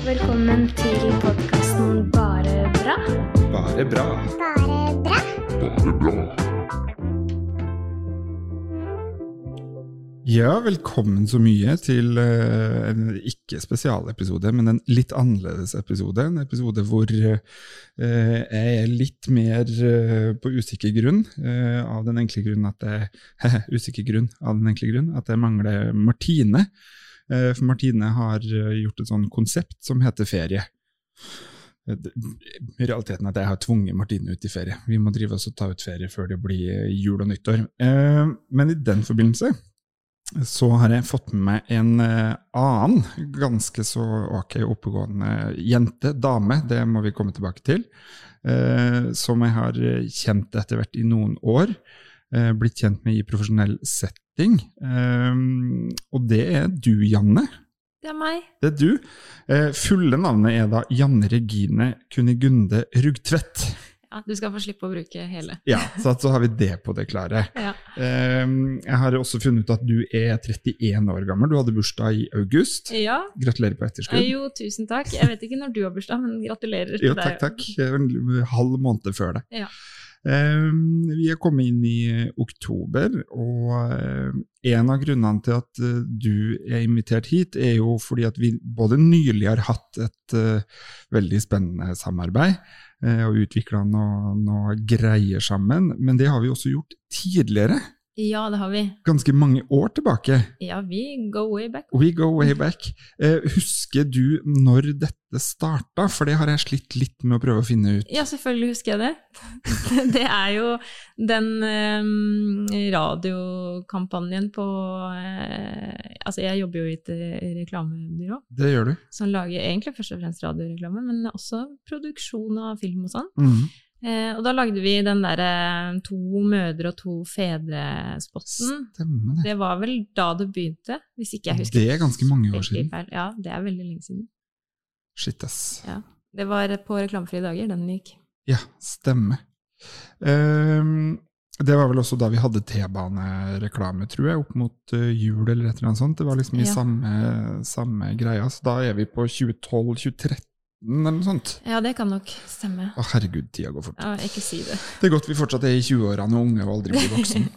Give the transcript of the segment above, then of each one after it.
Velkommen til podkasten Bare bra. Bare bra. Bare bra. Bare bra. Ja, velkommen så mye til eh, en ikke spesialepisode, men en litt annerledes episode. En episode hvor eh, jeg er litt mer eh, på usikker grunn, av den enkle grunn at jeg, usikker grunn av den enkle grunn at jeg mangler Martine. Eh, for Martine har eh, gjort et sånn konsept som heter ferie. Realiteten er at jeg har tvunget Martine ut i ferie. Vi må drive oss og ta ut ferie før det blir eh, jul og nyttår. Eh, Men i den forbindelse så har jeg fått med meg en eh, annen ganske så ok oppegående jente, dame, det må vi komme tilbake til, eh, som jeg har eh, kjent etter hvert i noen år, eh, blitt kjent med i profesjonell setting. Eh, og det er du, Janne. Det er meg. Det er du. Uh, fulle navnet er da Janne Regine Kunigunde Rugtvedt. Ja, du skal få slippe å bruke hele. Ja, så, at så har vi det på det klare. Ja. Um, jeg har også funnet ut at du er 31 år gammel. Du hadde bursdag i august. ja. Gratulerer på etterskudd. Jo, tusen takk. Jeg vet ikke når du har bursdag, men gratulerer til Jo, deg. takk, takk. Er En halv måned før det. Ja. Um, vi er kommet inn i oktober, og um, en av grunnene til at uh, du er invitert hit, er jo fordi at vi både nylig har hatt et veldig spennende samarbeid og utvikla noe, noe greier sammen, men det har vi også gjort tidligere. Ja, det har vi. Ganske mange år tilbake. Ja, vi go way back. We go way back. Eh, husker du når dette starta? For det har jeg slitt litt med å prøve å finne ut. Ja, selvfølgelig husker jeg det. Det er jo den eh, radiokampanjen på eh, Altså, jeg jobber jo i et reklamebyrå Det gjør du. som lager egentlig først og fremst radioreklame, men også produksjon av film og sånn. Mhm. Eh, og da lagde vi den derre to mødre og to fedre-spotten. Stemmer det. Det var vel da det begynte, hvis ikke jeg husker Det er ganske mange år siden. Feil. Ja, det er veldig lenge siden. Shit, ass. Ja. Det var på reklamefrie dager den gikk. Ja, stemmer. Um, det var vel også da vi hadde T-banereklame, tror jeg, opp mot eh, jul eller et eller annet sånt. Det var liksom i Ja. samme, samme greia. Så da er vi på 2012-2013 eller noe sånt. Ja, det kan nok stemme. Å, herregud, tida går fort. Ja, ikke si det. Det er godt vi fortsatt er i 20-årene og unge og aldri blir voksen.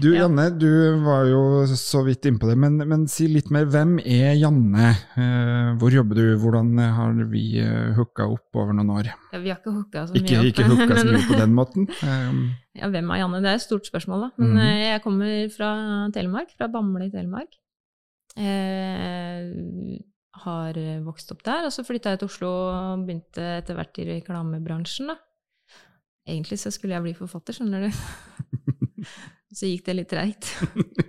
Du Ja. Janne, du var jo så vidt innpå det, men, men si litt mer. Hvem er Janne? Eh, hvor jobber du? Hvordan har vi uh, hooka opp over noen år? Ja, vi har ikke hooka så mye Ikke, opp. ikke hooka så mye på den måten. Um, Ja, hvem er Janne? Det er et stort spørsmål, da. Men mm -hmm. jeg kommer fra Telemark, fra Bamble i Telemark. Eh, har vokst opp der, og så flytta jeg til Oslo og begynte etter hvert i reklamebransjen, da. Egentlig så skulle jeg bli forfatter, skjønner du. så gikk det litt treigt.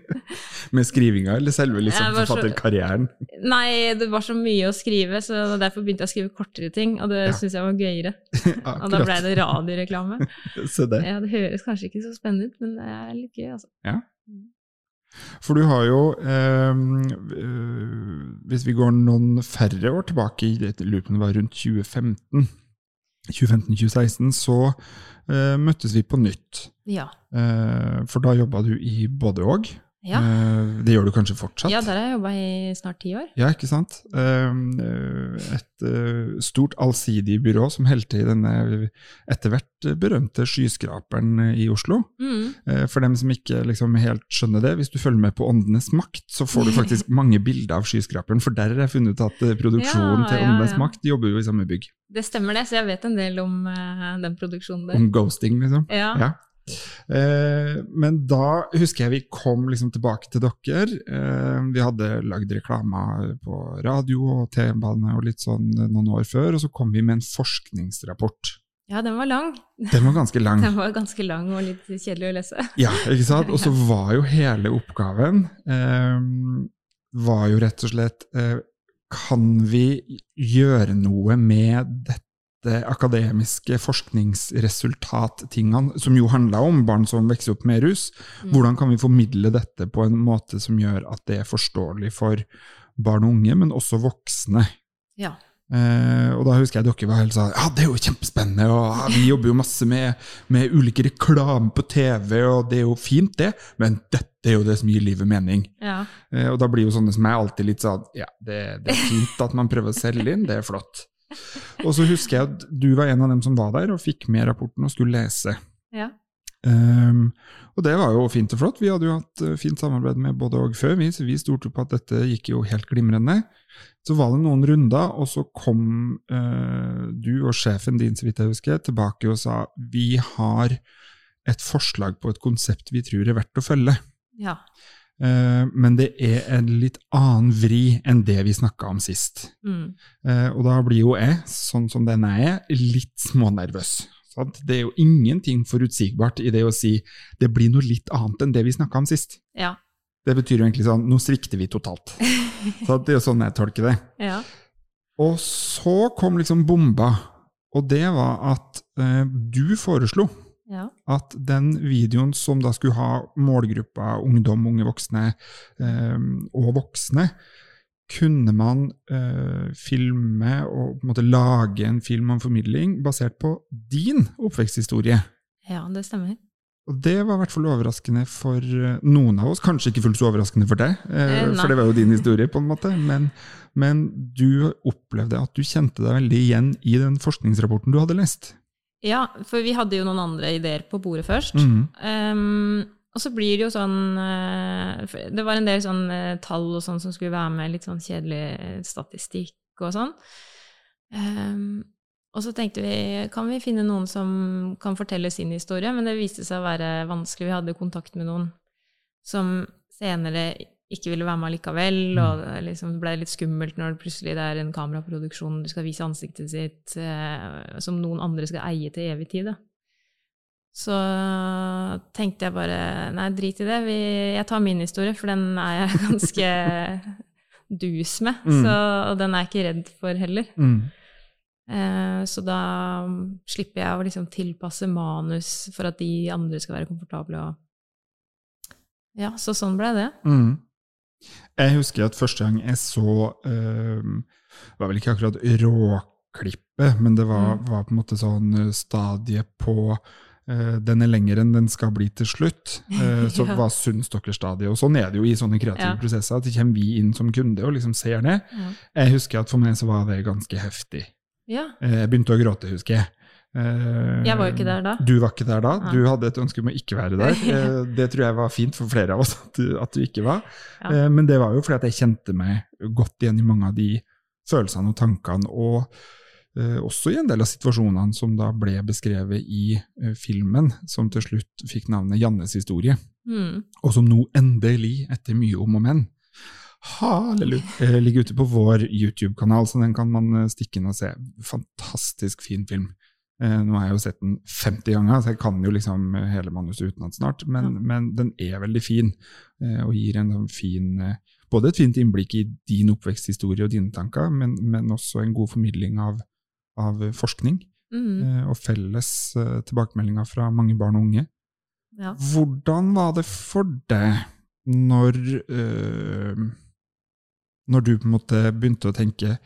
med skrivinga, eller selve liksom, forfatterkarrieren? så-? Nei, det var så mye å skrive, så derfor begynte jeg å skrive kortere ting, og det Ja. syntes jeg var gøyere. Og da ble det radioreklame. Se det. Ja, det høres kanskje ikke så spennende ut, men det er litt gøy, altså. For du har jo, ehm, øh, hvis vi går noen færre år tilbake, i dette det var rundt 2015, 2015-2016, så eh, møttes vi på nytt. Ja. Eh, for da jobba du i både og. Ja, Eh, det gjør du kanskje fortsatt? ja der har jeg jobba i snart ti år. Ja, ikke sant? Um, eh, Et eh, stort allsidig byrå som helte i denne etter hvert berømte skyskraperen i Oslo. Mm. For dem som ikke liksom helt skjønner det, hvis du følger med på Åndenes makt, så får du faktisk mange bilder av skyskraperen, for der har jeg funnet ut at produksjonen Ja, til Åndenes ja. makt jobber jo i samme bygg. Det stemmer det, så jeg vet en del om den produksjonen der. Om ghosting, liksom. Ja. Eh, men da husker jeg vi kom liksom tilbake til dere. Eh, vi hadde lagd reklamer på radio og T-bane og litt sånn noen år før, og så kom vi med en forskningsrapport. ja, den var lang. Den var ganske lang. Den var ganske lang og litt kjedelig å lese. Ja, ikke sant? Og så var jo hele oppgaven eh, var jo rett og slett eh, Kan vi gjøre noe med dette akademiske forskningsresultattingene, som jo handla om barn som vokser opp med rus? Hvordan kan vi formidle dette på en måte som gjør at det er forståelig for barn og unge, men også voksne? Ja. Eh, og da husker jeg dere var helt sånn Ja, det er jo kjempespennende, og ja, vi jobber jo masse med, med ulike reklame på TV, og det er jo fint, det, men dette er jo det som gir livet mening. Ja. Eh, og da blir jo sånne som meg alltid litt sånn Ja, det, det er fint at man prøver å selge inn, det er flott. Og så husker jeg at du var en av dem som var der og fikk med rapporten og skulle lese. ja. Um, og det var jo fint og flott. Vi hadde jo hatt uh, fint samarbeid med både og før, vi, så vi stolte på at dette gikk jo helt glimrende. Så var det noen runder, og så kom uh, du og sjefen din så vidt jeg husker, tilbake og sa vi har et forslag på et konsept vi tror er verdt å følge. ja. Uh, men det er en litt annen vri enn det vi snakka om sist. Mm. Uh, og da blir jo jeg, sånn som den jeg er, litt smånervøs. Det er jo ingenting forutsigbart i det å si det blir noe litt annet enn det vi snakka om sist. Ja. Det betyr jo egentlig sånn nå svikter vi totalt. Så det er jo sånn jeg tolker det. ja. Og så kom liksom bomba, og det var at eh, du foreslo Ja. at den videoen som da skulle ha målgruppa ungdom, unge voksne eh, og voksne, kunne man eh, filme og på en måte lage en film om formidling basert på din oppveksthistorie. ja, det stemmer. Og det var i hvert fall overraskende for eh, noen av oss. Kanskje ikke fullt så overraskende for deg, eh, Eh, for det var jo din historie, på en måte. Men, men du opplevde at du kjente deg veldig igjen i den forskningsrapporten du hadde lest. Ja, for vi hadde jo noen andre ideer på bordet først. Mm. Um, og så blir det jo sånn eh, Det var en del sånn eh, tall og sånn som skulle være med, litt sånn kjedelig eh, statistikk og sånn. Um, og så tenkte vi kan vi finne noen som kan fortelle sin historie, men det viste seg å være vanskelig. Vi hadde kontakt med noen som senere ikke ville være med likevel, og det liksom ble litt skummelt når det plutselig det er en kameraproduksjon, du skal vise ansiktet sitt, eh, som noen andre skal eie til evig tid. Da. Så tenkte jeg bare nei, drit i det, vi, jeg tar min historie, for den er jeg ganske dus med, Mm. så, og den er jeg ikke redd for heller. Mm. Eh, så da slipper jeg å liksom tilpasse manus for at de andre skal være komfortable. Og ja, så sånn ble det. Mm. Jeg husker at første gang jeg så um, Det var vel ikke akkurat råklippet, men det var, Mm. var på en måte sånn stadiet stadie på Uh, den er lengre enn den skal bli til slutt. Uh, så Ja. var dere stadiet? Og sånn er det jo i sånne kreative Ja. prosesser. At kommer vi inn som kunde og liksom ser det. Ja. Jeg husker at for meg så var det ganske heftig. ja. Eh, Jeg begynte å gråte, husker jeg. Eh, Jeg var jo ikke der da. Du var ikke der da. Ja. Du hadde et ønske om å ikke være der. Eh, Det tror jeg var fint for flere av oss at du, at du ikke var. Ja. Eh, Men det var jo fordi at jeg kjente meg godt igjen i mange av de følelsene og tankene, og uh, også i en del av situasjonene som da ble beskrevet i uh, filmen, som til slutt fikk navnet Jannes historie, Mm. og som nå endelig, etter mye om og men, halleluja, ligger ute på vår YouTube-kanal, så den kan man stikke inn og se. Fantastisk fin film. Eh, Nå har jeg jo sett den 50 ganger, så jeg kan jo liksom eh, hele manuset utenat snart, men, Ja. men den er veldig fin, eh, og gir en sånn fin Både et fint innblikk i din oppveksthistorie og dine tanker, men, men også en god formidling av, av forskning Mm. og felles tilbakemeldinger fra mange barn og unge. Ja. Hvordan var det for deg når øh, Når du på en måte begynte å tenke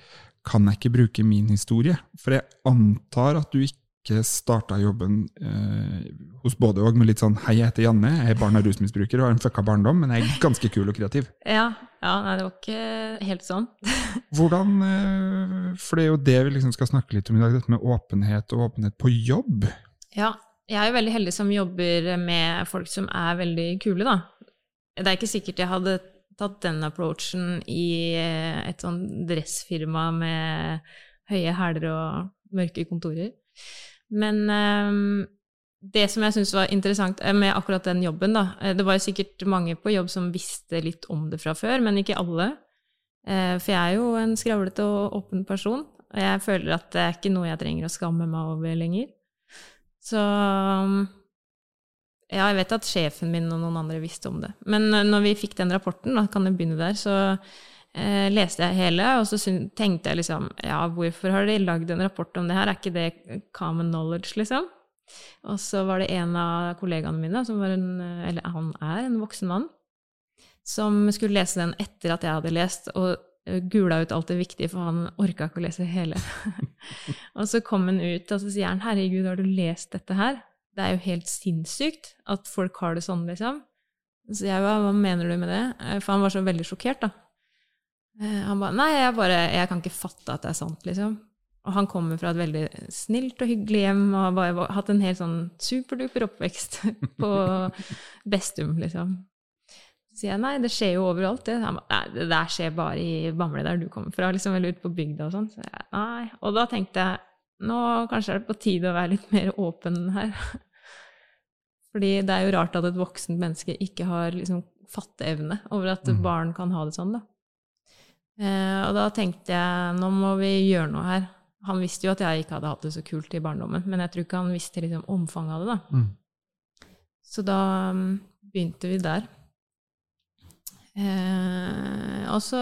kan jeg ikke bruke min historie? For jeg antar at du ikke starta jobben eh, hos både og med litt sånn hei, jeg heter Janne, jeg er barn av rusmisbruker og har en fucka barndom, men jeg er ganske kul og kreativ. Ja, ja nei, det var ikke helt sånn. Hvordan, eh, For det er jo det vi liksom skal snakke litt om i dag, dette med åpenhet og åpenhet på jobb. Ja, jeg er jo veldig heldig som jobber med folk som er veldig kule, da. Det er ikke sikkert jeg hadde tatt den approachen i et sånn dressfirma med høye hæler og mørke kontorer. Men ehm, det som jeg syns var interessant eh, med akkurat den jobben, da eh, Det var sikkert mange på jobb som visste litt om det fra før, men ikke alle. Eh, For jeg er jo en skravlete og åpen person, og jeg føler at det er ikke noe jeg trenger å skamme meg over lenger. Så ja, jeg vet at sjefen min og noen andre visste om det. Men eh, når vi fikk den rapporten, da kan jeg begynne der, så eh, leste jeg hele, og så tenkte jeg liksom Ja, hvorfor har de lagd en rapport om det her? Er ikke det common knowledge, liksom? Og så var det en av kollegaene mine, som var en, eller han er en voksen mann, som skulle lese den etter at jeg hadde lest, og eh, gula ut alt det viktige, for han orka ikke å lese hele. og så kom han ut, og så sier han 'herregud, har du lest dette her?' Det er jo helt sinnssykt at folk har det sånn, liksom. Så jeg ba, hva mener du med det? Eh, For han var så veldig sjokkert, da. Eh, Han ba, nei, jeg bare, jeg kan ikke fatte at det er sant, liksom. Og han kommer fra et veldig snilt og hyggelig hjem og har bare hatt en helt sånn superduper oppvekst på Bestum, liksom. Så sier jeg nei, det skjer jo overalt, det. Han ba, nei, det der skjer bare i Bamble, der du kommer fra, liksom, eller ute på bygda og sånn. Så jeg, nei. Og da tenkte jeg, nå kanskje er det på tide å være litt mer åpen her. Fordi det er jo rart at et voksent menneske ikke har liksom fatteevne over at mm. barn kan ha det sånn, da. Eh, og da tenkte jeg nå må vi gjøre noe her. Han visste jo at jeg ikke hadde hatt det så kult i barndommen, men jeg tror ikke han visste liksom omfanget av det. da. Mm. Så da mm, begynte vi der. Eh, og så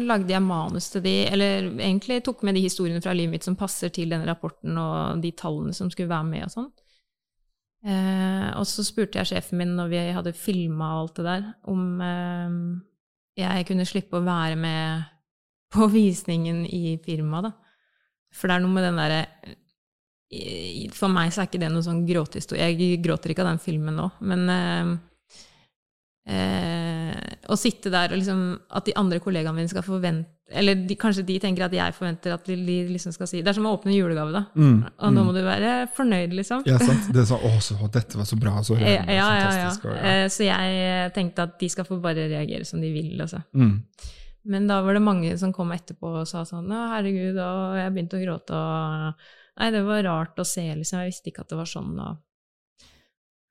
lagde jeg manus til de, eller egentlig tok med de historiene fra livet mitt som passer til denne rapporten og de tallene som skulle være med og sånn. Eh, og så spurte jeg sjefen min når vi hadde filma alt det der, om eh, jeg kunne slippe å være med på visningen i firmaet, da. For det er noe med den derre For meg så er ikke det noe sånn gråtehistorie. Jeg gråter ikke av den filmen nå, men eh, eh, å sitte der og liksom At de andre kollegaene mine skal forvente Eller de, kanskje de tenker at jeg forventer at de, de liksom skal si Det er som å åpne en julegave, da. Mm. Og nå må du være fornøyd, liksom. Ja, sant. Det er sånn, å, så, dette var så bra, så Ja, ja, ja. og- ja. Eh, Så jeg tenkte at de skal få bare reagere som de vil. Altså. Mm. Men da var det mange som kom etterpå og sa sånn Å, herregud, og jeg begynte å gråte, og Nei, det var rart å se, liksom. Jeg visste ikke at det var sånn, og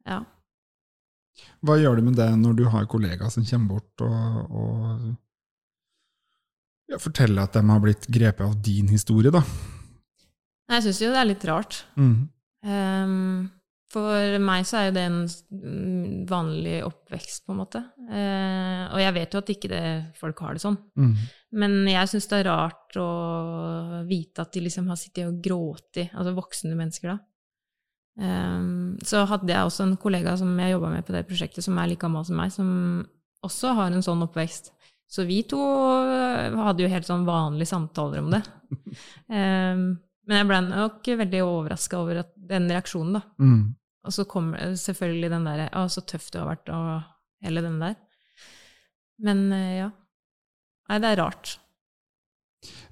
Ja. Hva gjør det med deg når du har kollegaer som kommer bort og, og ja, forteller at de har blitt grepet av din historie, da? Jeg syns jo det er litt rart. Mm. Um, for meg så er jo det en mm, vanlig oppvekst, på en måte. Uh, og jeg vet jo at ikke det, folk har det sånn. Mm. Men jeg syns det er rart å vite at de liksom har sittet og grått altså voksne mennesker, da. Ehm, så hadde jeg også en kollega som jeg jobba med på det prosjektet, som er like gammel som meg, som også har en sånn oppvekst. Så vi to øh, hadde jo helt sånn vanlige samtaler om det. Um, men jeg ble nok veldig overraska over at, den reaksjonen, da. Mm. Og så kommer selvfølgelig den derre 'Å, så tøff du har vært', og hele den der. Men eh, ja. Nei, det er rart.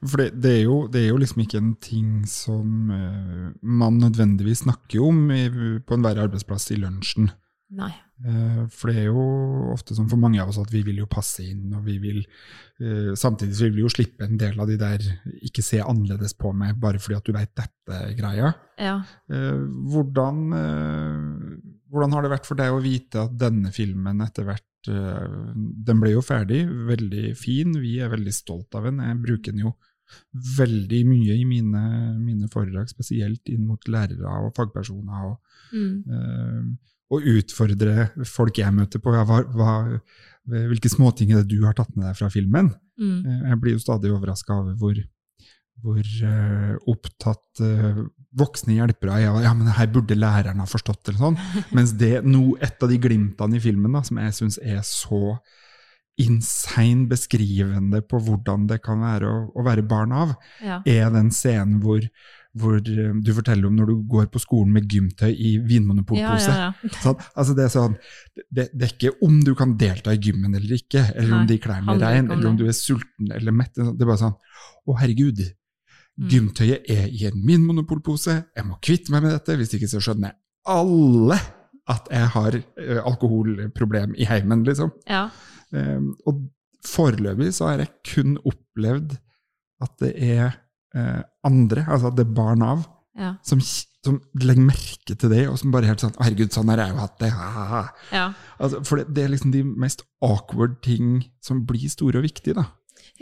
For det, det, er jo, det er jo liksom ikke en ting som uh, man nødvendigvis snakker om i, på enhver arbeidsplass i lunsjen. Nei. Uh, for det er jo ofte sånn for mange av oss at vi vil jo passe inn, og vi vil uh, Samtidig så vil vi jo slippe en del av de der 'ikke se annerledes på meg', bare fordi at du veit dette-greia. Ja. Hvordan, hvordan har det vært for deg å vite at denne filmen etter hvert Den ble jo ferdig, veldig fin, vi er veldig stolt av den. Jeg bruker den jo veldig mye i mine, mine foredrag, spesielt inn mot lærere og fagpersoner. og Mm. uh, og utfordre folk jeg møter på. Hva, hva, hvilke småting er det du har tatt med deg fra filmen? Mm. Eh, Jeg blir jo stadig overraska over hvor, hvor uh, opptatt uh, voksne hjelpere er av ja, men her burde læreren ha forstått eller sånn. Mens det no, et av de glimtene i filmen da, som jeg syns er så insane beskrivende på hvordan det kan være å, å være barn av, Ja. er den scenen hvor, hvor eh, du forteller om når du går på skolen med gymtøy i vinmonopolpose. ja, ja. Sånn, altså det, er sånn, det, det er ikke om du kan delta i gymmen eller ikke, eller om de klærne er reine, eller om du er sulten eller mett. Det er bare sånn Å, herregud. Mm. Gymtøyet er i en min monopolpose. Jeg må kvitte meg med dette, hvis ikke så skjønner alle at jeg har eh, alkoholproblem i heimen, liksom. ja. Um, og foreløpig så har jeg kun opplevd at det er uh, andre, altså at det er barn av, ja. som, som legger merke til det, og som bare helt sånn Herregud, sånn har jeg jo hatt det. Ha, ha, ha». ja. Altså, for det, det er liksom de mest awkward ting som blir store og viktige, da.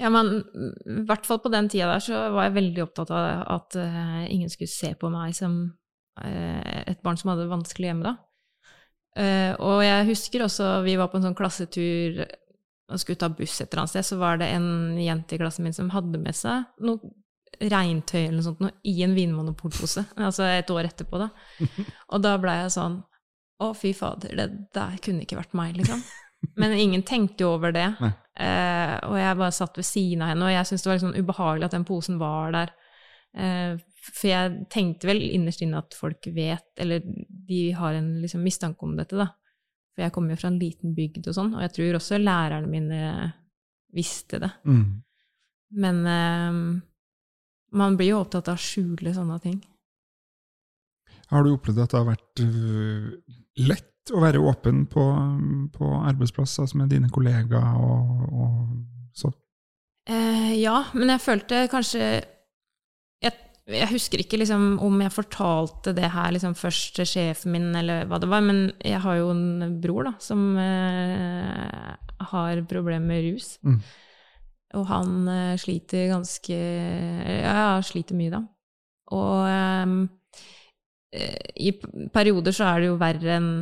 Ja, men i hvert fall på den tida der så var jeg veldig opptatt av at uh, ingen skulle se på meg som uh, et barn som hadde det vanskelig hjemme da. Uh, og jeg husker også, vi var på en sånn klassetur og skulle ta buss et eller annet sted, så var det en jente i klassen min som hadde med seg noe regntøy eller noe sånt noe, i en vinmonopolpose, altså et år etterpå da. Og da ble jeg sånn, å fy fader, det der kunne ikke vært meg, liksom. Men ingen tenkte jo over det. Nei. Eh, og jeg bare satt ved siden av henne, og jeg syntes det var litt sånn ubehagelig at den posen var der. Eh, for jeg tenkte vel innerst inne at folk vet, eller de har en liksom, mistanke om dette, da. For jeg kommer jo fra en liten bygd og sånn, og jeg tror også lærerne mine visste det. Mm. Men eh, man blir jo opptatt av å skjule sånne ting. Har du opplevd at det har vært øh, lett å være åpen på, på arbeidsplasser som er dine kollegaer og, og sånn? Eh, ja, men jeg følte kanskje jeg, jeg husker ikke liksom om jeg fortalte det her liksom først til sjefen min, eller hva det var, men jeg har jo en bror da, som eh, har problemer med rus. Mm. Og han eh, sliter ganske Ja, sliter mye, da. Og eh, i perioder så er det jo verre enn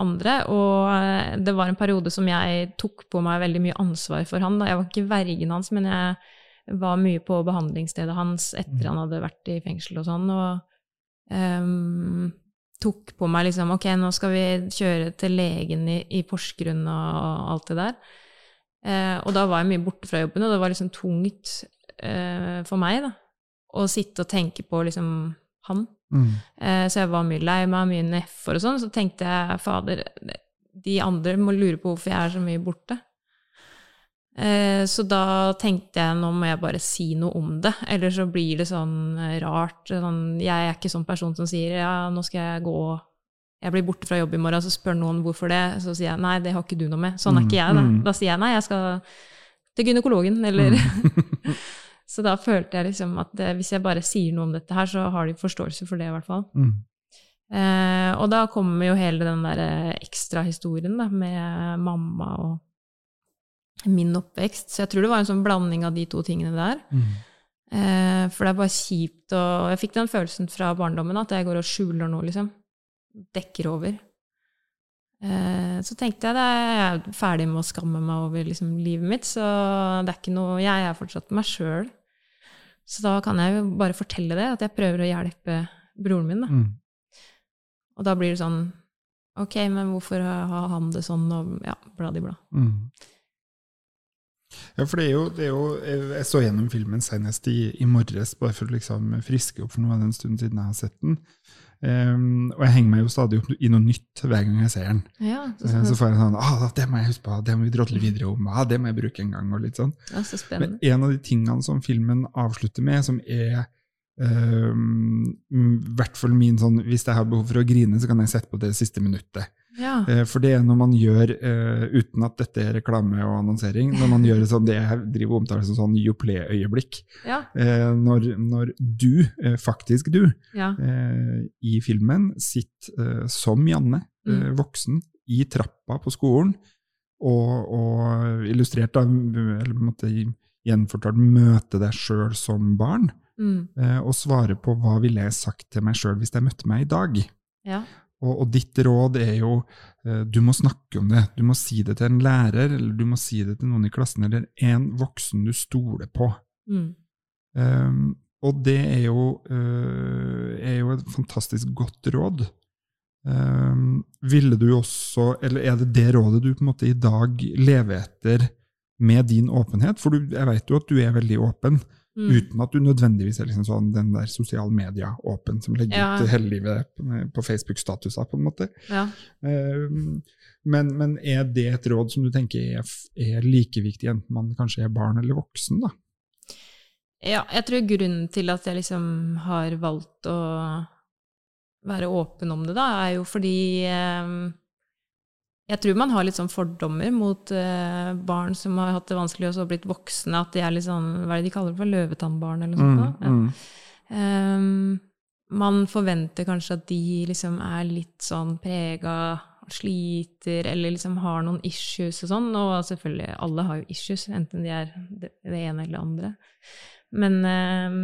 andre, og eh, det var en periode som jeg tok på meg veldig mye ansvar for han. Da. Jeg var ikke vergen hans, men jeg var mye på behandlingsstedet hans etter han hadde vært i fengsel og sånn, og um, tok på meg liksom Ok, nå skal vi kjøre til legen i, i Porsgrunn og, og alt det der. Uh, og da var jeg mye borte fra jobben, og det var liksom tungt uh, for meg da, å sitte og tenke på liksom han. Mm. Eh, så jeg var mye lei meg, mye nedfor og sånn. Så tenkte jeg, fader, de andre må lure på hvorfor jeg er så mye borte. Eh, så da tenkte jeg nå må jeg bare si noe om det, eller så blir det sånn eh, rart. Sånn, jeg er ikke sånn person som sier ja, nå skal jeg gå Jeg blir borte fra jobb i morgen, så spør noen hvorfor det. Så sier jeg nei, det har ikke du noe med. Sånn er ikke jeg, da. Mm. Da sier jeg nei, jeg skal til gynekologen, eller Mm. Så da følte jeg liksom at det, hvis jeg bare sier noe om dette her, så har de forståelse for det, i hvert fall. Mm. Eh, og da kommer jo hele den der eh, ekstrahistorien med mamma og min oppvekst. Så jeg tror det var en sånn blanding av de to tingene der. Mm. Eh, for det er bare kjipt å Jeg fikk den følelsen fra barndommen at jeg går og skjuler noe, liksom. Dekker over. Eh, så tenkte jeg at jeg er ferdig med å skamme meg over liksom, livet mitt, så det er ikke noe Jeg er fortsatt meg sjøl. Så da kan jeg jo bare fortelle det, at jeg prøver å hjelpe broren min. da. Mm. Og da blir det sånn Ok, men hvorfor har han det sånn, og ja, bladi-bla. Mm. Ja, for det er, jo, det er jo Jeg så gjennom filmen senest i, i morges, bare for å liksom friske opp, for nå er det en stund siden jeg har sett den. Ehm, og jeg henger meg jo stadig opp i noe nytt hver gang jeg ser den. Ja, så, Eh, Så får jeg sånn ah, 'Det må jeg huske på, det må vi drodle videre om, ah, det må jeg bruke en gang', og litt sånn. ja, så Men en av de tingene som filmen avslutter med, som er um, i hvert fall min sånn Hvis jeg har behov for å grine, så kan jeg sette på det siste minuttet. Ja. Eh, For det er når man gjør, eh, uten at dette er reklame og annonsering, når man gjør det sånn, det jeg driver og omtaler som sånn Joplé-øyeblikk. Ja. Eh, når, når du, faktisk du, ja. eh, i filmen sitter som Janne, Mm. voksen, i trappa på skolen, og, og illustrert da, eller måtte gjenfortalt, møte deg sjøl som barn, Mm. eh, og svare på hva ville jeg sagt til meg sjøl hvis jeg møtte meg i dag. ja. Og, og ditt råd er jo eh, du må snakke om det. Du må si det til en lærer, eller du må si det til noen i klassen, eller en voksen du stoler på. Mm. Um, og det er jo, uh, er jo et fantastisk godt råd. Um, ville du også, eller er det det rådet du på en måte i dag lever etter med din åpenhet? For du, jeg vet jo at du er veldig åpen, Mm. uten at du nødvendigvis er liksom sånn den der sosiale media-åpen som legger Ja. ut hele livet på- Facebook-statuser, på en måte. ja. Um, men, men er det et råd som du tenker er, er like viktig, enten man kanskje er barn eller voksen? da? Ja, jeg tror grunnen til at jeg liksom har valgt å være åpen om det, da, er jo fordi eh, jeg tror man har litt sånn fordommer mot uh, barn som har hatt det vanskelig og så blitt voksne, at de er litt sånn, hva er det de kaller det for, løvetannbarn eller noe sånt? Ja. mm. Ehm, man forventer kanskje at de liksom er litt sånn prega, sliter, eller liksom har noen issues og sånn. Og selvfølgelig, alle har jo issues, enten de er det, ene eller det andre. Men ehm,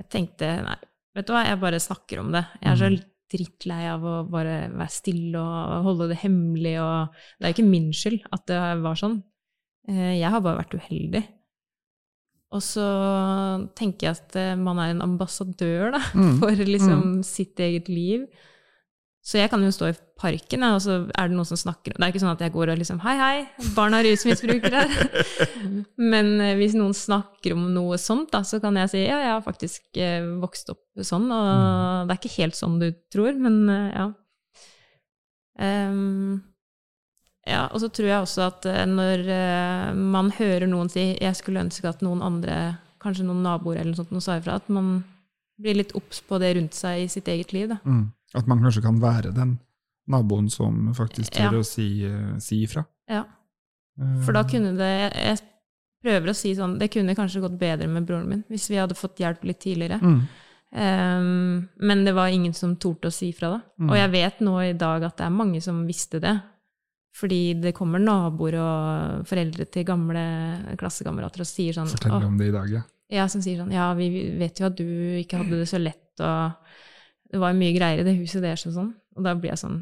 jeg tenkte nei, vet du hva, jeg bare snakker om det. Jeg er så Mm. Drittlei av å bare være stille og holde det hemmelig. Og det er jo ikke min skyld at det var sånn. Eh, Jeg har bare vært uheldig. Og så tenker jeg at eh, man er en ambassadør da, Mm. for liksom sitt eget liv. Så jeg kan jo stå i parken, og så er det noen som snakker Det er ikke sånn at jeg går og liksom Hei, hei, barn er rusmisbrukere. Men eh, hvis noen snakker om noe sånt, da, så kan jeg si ja, jeg har faktisk eh, vokst opp sånn, og det er ikke helt sånn du tror, men eh, ja. Um, ja, og så tror jeg også at når man hører noen si 'jeg skulle ønske at noen andre, kanskje noen naboer eller noe sånt, noe sa ifra', at man blir litt obs på det rundt seg i sitt eget liv. Da. Mm. At man kanskje kan være den naboen som faktisk tør Ja. å si, eh, si ifra. Ja. For da kunne det Jeg, jeg prøver å si sånn Det kunne kanskje gått bedre med broren min hvis vi hadde fått hjelp litt tidligere. mm. Um, men det var ingen som torde å si fra da. Mm. Og jeg vet nå i dag at det er mange som visste det. Fordi det kommer naboer og foreldre til gamle klassekamerater og sier sånn Fortell om det i dag, ja. Ja, som sier sånn Ja, vi vet jo at du ikke hadde det så lett, og det var mye greier i det huset deres og sånn. Og da blir jeg sånn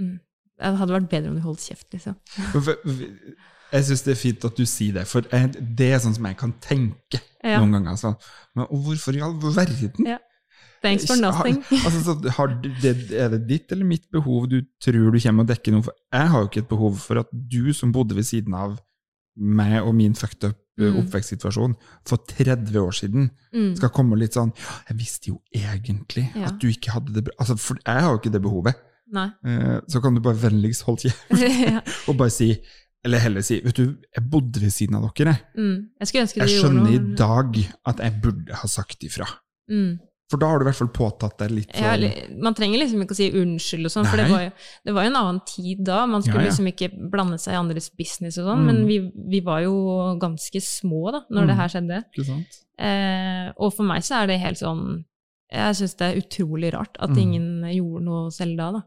mm, Det hadde vært bedre om du holdt kjeft, liksom. Jeg syns det er fint at du sier det, for det er sånn som jeg kan tenke Ja. noen ganger. Sånn. Men hvorfor i all verden? Ja. Thanks for nothing. Har, altså, så, har det, er det ditt eller mitt behov du tror du kommer å dekke noe for? Jeg har jo ikke et behov for at du som bodde ved siden av meg og min fucked up. Oppvekstsituasjon for 30 år siden, Mm. skal komme litt sånn 'Jeg visste jo egentlig Ja. at du ikke hadde det bra.' Altså, for jeg har jo ikke det behovet. Nei. Eh, Så kan du bare vennligst holde kjeft og bare si Eller heller si 'Vet du, jeg bodde ved siden av dere', mm. Jeg Jeg skjønner i dag at jeg burde ha sagt ifra. Mm. For da har du i hvert fall påtatt deg litt Ja, sånn man trenger liksom ikke å si unnskyld og sånn, for det var, jo, det var jo en annen tid da. Man skulle Ja, ja. liksom ikke blande seg i andres business og sånn, Mm. men vi, vi var jo ganske små da, når Mm. det her skjedde. Eh, og for meg så er det helt sånn Jeg syns det er utrolig rart at Mm. ingen gjorde noe selv da, da.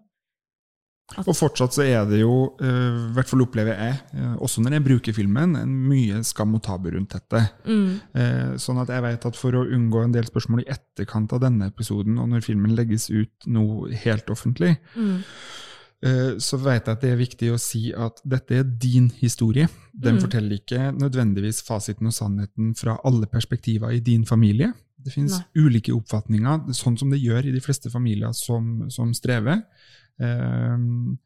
At, Og fortsatt så er det jo, i i hvert fall opplever jeg, uh, også når jeg bruker filmen, en mye skam og tabu rundt dette. mm, Uh, Sånn at jeg vet at for å unngå en del spørsmål i etterkant av denne episoden, og når filmen legges ut nå helt offentlig, mm, eh, så vet jeg at det er viktig å si at dette er din historie. Den Mm. forteller ikke nødvendigvis fasiten og sannheten fra alle perspektiver i din familie. Det finnes Nei. ulike oppfatninger, sånn som det gjør i de fleste familier som, som strever. Ehm,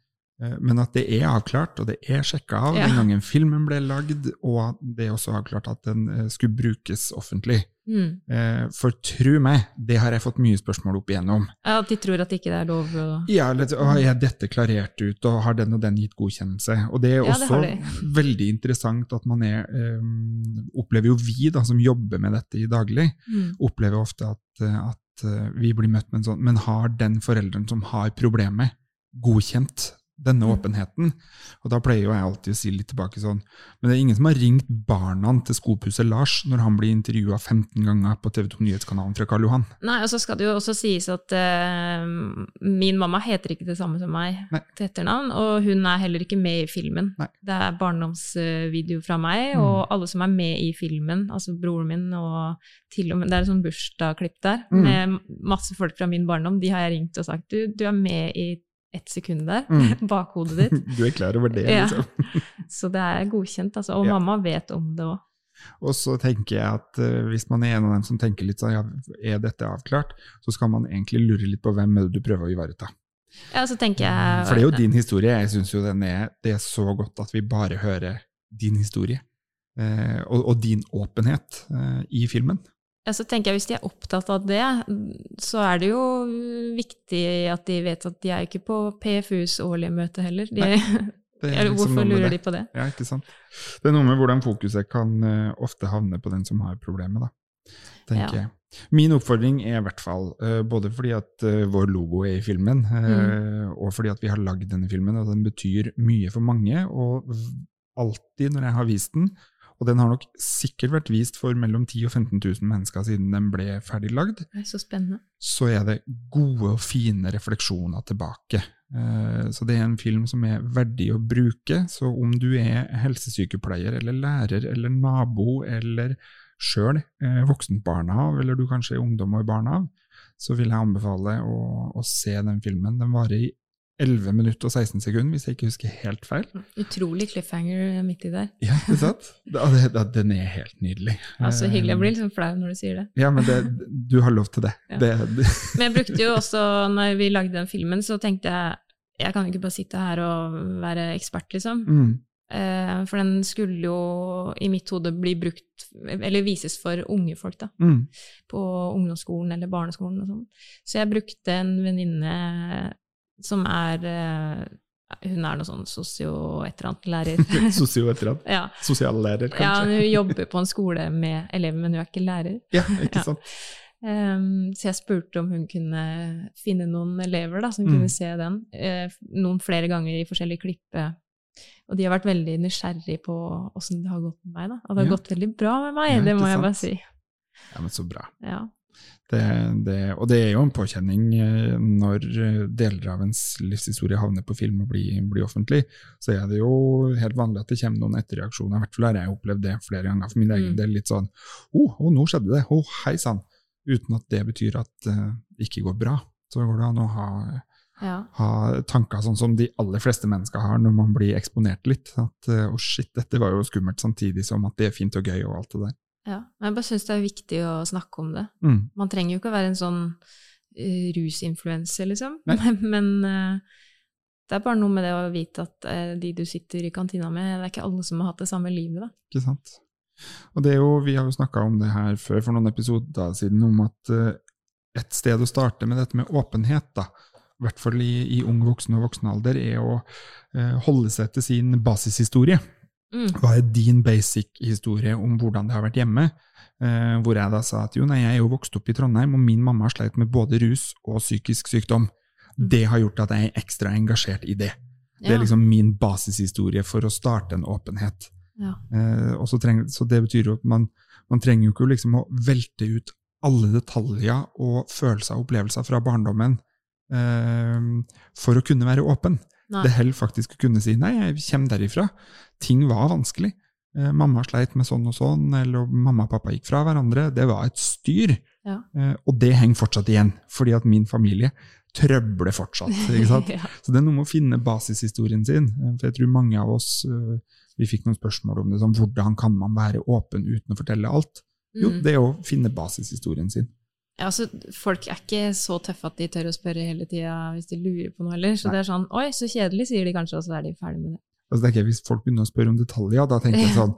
eh, men at det er avklart, og det er sjekka av Ja. den gangen filmen ble lagd, og det er også avklart at den eh, skulle brukes offentlig. mm. Eh, For tro meg, det har jeg fått mye spørsmål opp igjennom. Ja, At de tror at ikke det er lov å Ja, å, er dette klarert ut, og har den og den gitt godkjennelse? Og det er Ja, det også har de. veldig interessant at man er um, Opplever jo vi da, som jobber med dette i daglig, mm. opplever ofte at, eh, at eh, vi blir møtt med en sånn Men har den forelderen som har problemet, godkjent denne Mm. åpenheten? Og da pleier jo jeg alltid å si litt tilbake sånn Men det er ingen som har ringt barna til skopusser Lars når han blir intervjua 15 ganger på TV 2 Nyhetskanalen fra Karl Johan. Nei, og så skal det jo også sies at uh, min mamma heter ikke det samme som meg Nei. til etternavn, og hun er heller ikke med i filmen. Nei. Det er barndomsvideo fra meg, Mm. og alle som er med i filmen, altså broren min og til og med Det er et sånn bursdagsklipp der Mm. med masse folk fra min barndom. De har jeg ringt og sagt du, du er med i ett sekund der, Mm. bakhodet ditt. Du er klar over det, Ja. liksom. Så det er godkjent, altså. Og Ja. mamma vet om det òg. Og så tenker jeg at uh, hvis man er en av dem som tenker litt sånn, ja, er dette avklart, så skal man egentlig lure litt på hvem du prøver å ivareta. Ja, så tenker jeg For det er jo din historie. Jeg syns jo den er, det er så godt at vi bare hører din historie. Eh, og, og din åpenhet eh, i filmen. Ja, så tenker jeg Hvis de er opptatt av det, så er det jo viktig at de vet at de er ikke på PFUs årlige møte heller. De, liksom hvorfor lurer de på det? Ja, ikke sant? Det er noe med hvordan fokuset kan uh, ofte havne på den som har problemet, da. tenker Ja. jeg. Min oppfordring er i hvert fall, uh, både fordi at uh, vår logo er i filmen, Mm. og fordi at vi har lagd denne filmen, og den betyr mye for mange, og alltid når jeg har vist den, og den har nok sikkert vært vist for mellom 10 og 15 000 mennesker siden den ble ferdiglagd, er så spennende. så er det gode og fine refleksjoner tilbake. Eh, Så det er en film som er verdig å bruke. Så om du er helsesykepleier eller lærer eller nabo eller sjøl voksent barnehav, eller du kanskje er ungdom og i barnehav, så vil jeg anbefale å, å se den filmen. Den varer i 11 minutter og 16 sekunder, hvis jeg ikke husker helt feil. Utrolig cliffhanger midt i der. Ja, ikke sant? Den er helt nydelig. Ja, så hyggelig. Jeg Eh, blir sånn flau når du sier det. Ja, men det, du har lov til det. Ja. det, det Men jeg brukte jo også, når vi lagde den filmen, så tenkte jeg jeg kan jo ikke bare sitte her og være ekspert, liksom. mm, Eh, for den skulle jo i mitt hode bli brukt, eller vises for unge folk, da. mm, På ungdomsskolen eller barneskolen og sånn. Så jeg brukte en venninne som er eh, Hun er noe sånn sosio et eller annet lærer. Sosio et eller annet. ja. Sosiallærer, ja, kanskje. hun jobber på en skole med elever, men hun er ikke lærer. Ja, ikke Ja. sant? Um, så jeg spurte om hun kunne finne noen elever da, som Mm. kunne se den, eh, noen flere ganger i forskjellige klipp. eh. Og de har vært veldig nysgjerrige på åssen det har gått med meg. da. Og det har Ja. gått veldig bra med meg, Ja, det må jeg sant? bare si. Ja, men så bra. Ja. Det, det, og det er jo en påkjenning eh, når eh, deler av ens livshistorie havner på film og blir, blir offentlig. Så er det jo helt vanlig at det kommer noen etterreaksjoner. I hvert fall har jeg opplevd det flere ganger for min egen Mm. del. Litt sånn Å, oh, nå skjedde det! Å, hei sann! Uten at det betyr at det det ikke går bra. Så går det an å ha, ja. ha tanker sånn som de aller fleste mennesker har når man blir eksponert litt. At eh, å shit, dette var jo skummelt, samtidig som at det er fint og gøy og alt det der. Ja. Men jeg bare syns det er viktig å snakke om det. Mm. Man trenger jo ikke å være en sånn uh, rusinfluenser, liksom. Nei. Men uh, det er bare noe med det å vite at uh, de du sitter i kantina med, det er ikke alle som har hatt det samme livet, da. Ikke sant? Og det er jo, Vi har jo snakka om det her før for noen episoder siden, om at uh, et sted å starte med dette med åpenhet, da, i hvert fall i, i ung voksen og voksen alder, er å holde seg til sin basishistorie. Mm. Hva er din basic-historie om hvordan det har vært hjemme? Eh, hvor jeg da sa at jo, nei, jeg er jo vokst opp i Trondheim, og min mamma har sleit med både rus og psykisk sykdom. Det har gjort at jeg er ekstra engasjert i det. Det er liksom min basishistorie for å starte en åpenhet. Ja. Eh, og så, trenger, så det betyr jo at man, man trenger jo ikke liksom å velte ut alle detaljer og følelser og opplevelser fra barndommen eh, for å kunne være åpen. Nei. Det holder faktisk å kunne si nei, jeg kommer derifra. Ting var vanskelig. Eh, mamma sleit med sånn og sånn, eller mamma og pappa gikk fra hverandre. Det var et styr. Ja. Eh, og det henger fortsatt igjen, fordi at min familie trøbler fortsatt. ja. Så det er noe med å finne basishistorien sin. Eh, For jeg tror mange av oss eh, vi fikk noen spørsmål om det, som hvordan kan man være åpen uten å fortelle alt? Jo, Mm. det er å finne basishistorien sin. Ja, altså, folk er ikke så tøffe at de tør å spørre hele tida hvis de lurer på noe heller. Så Nei. det er sånn Oi, så kjedelig, sier de kanskje, og så er de ferdig med det. Altså, det ikke, hvis folk begynner å spørre om detaljer, da tenker jeg sånn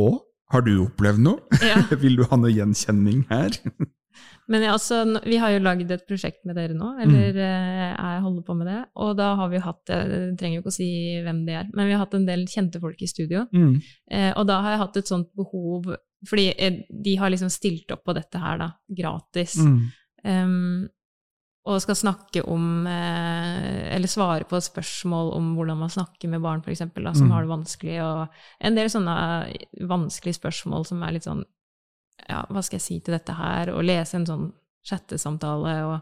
Å, har du opplevd noe? Ja. Vil du ha noe gjenkjenning her? Men ja, altså, vi har jo lagd et prosjekt med dere nå, Mm. eller mm. jeg holder på med det. Og da har vi hatt Jeg trenger jo ikke å si hvem det er, men vi har hatt en del kjente folk i studio. Mm. Eh, og da har jeg hatt et sånt behov Fordi eh, de har liksom stilt opp på dette her, da, gratis. Mm. Um, og skal snakke om eh, Eller svare på spørsmål om hvordan man snakker med barn, for eksempel, da, som Mm. har det vanskelig, og en del sånne eh, vanskelige spørsmål som er litt sånn Ja, hva skal jeg si til dette her? Og lese en sånn chattesamtale og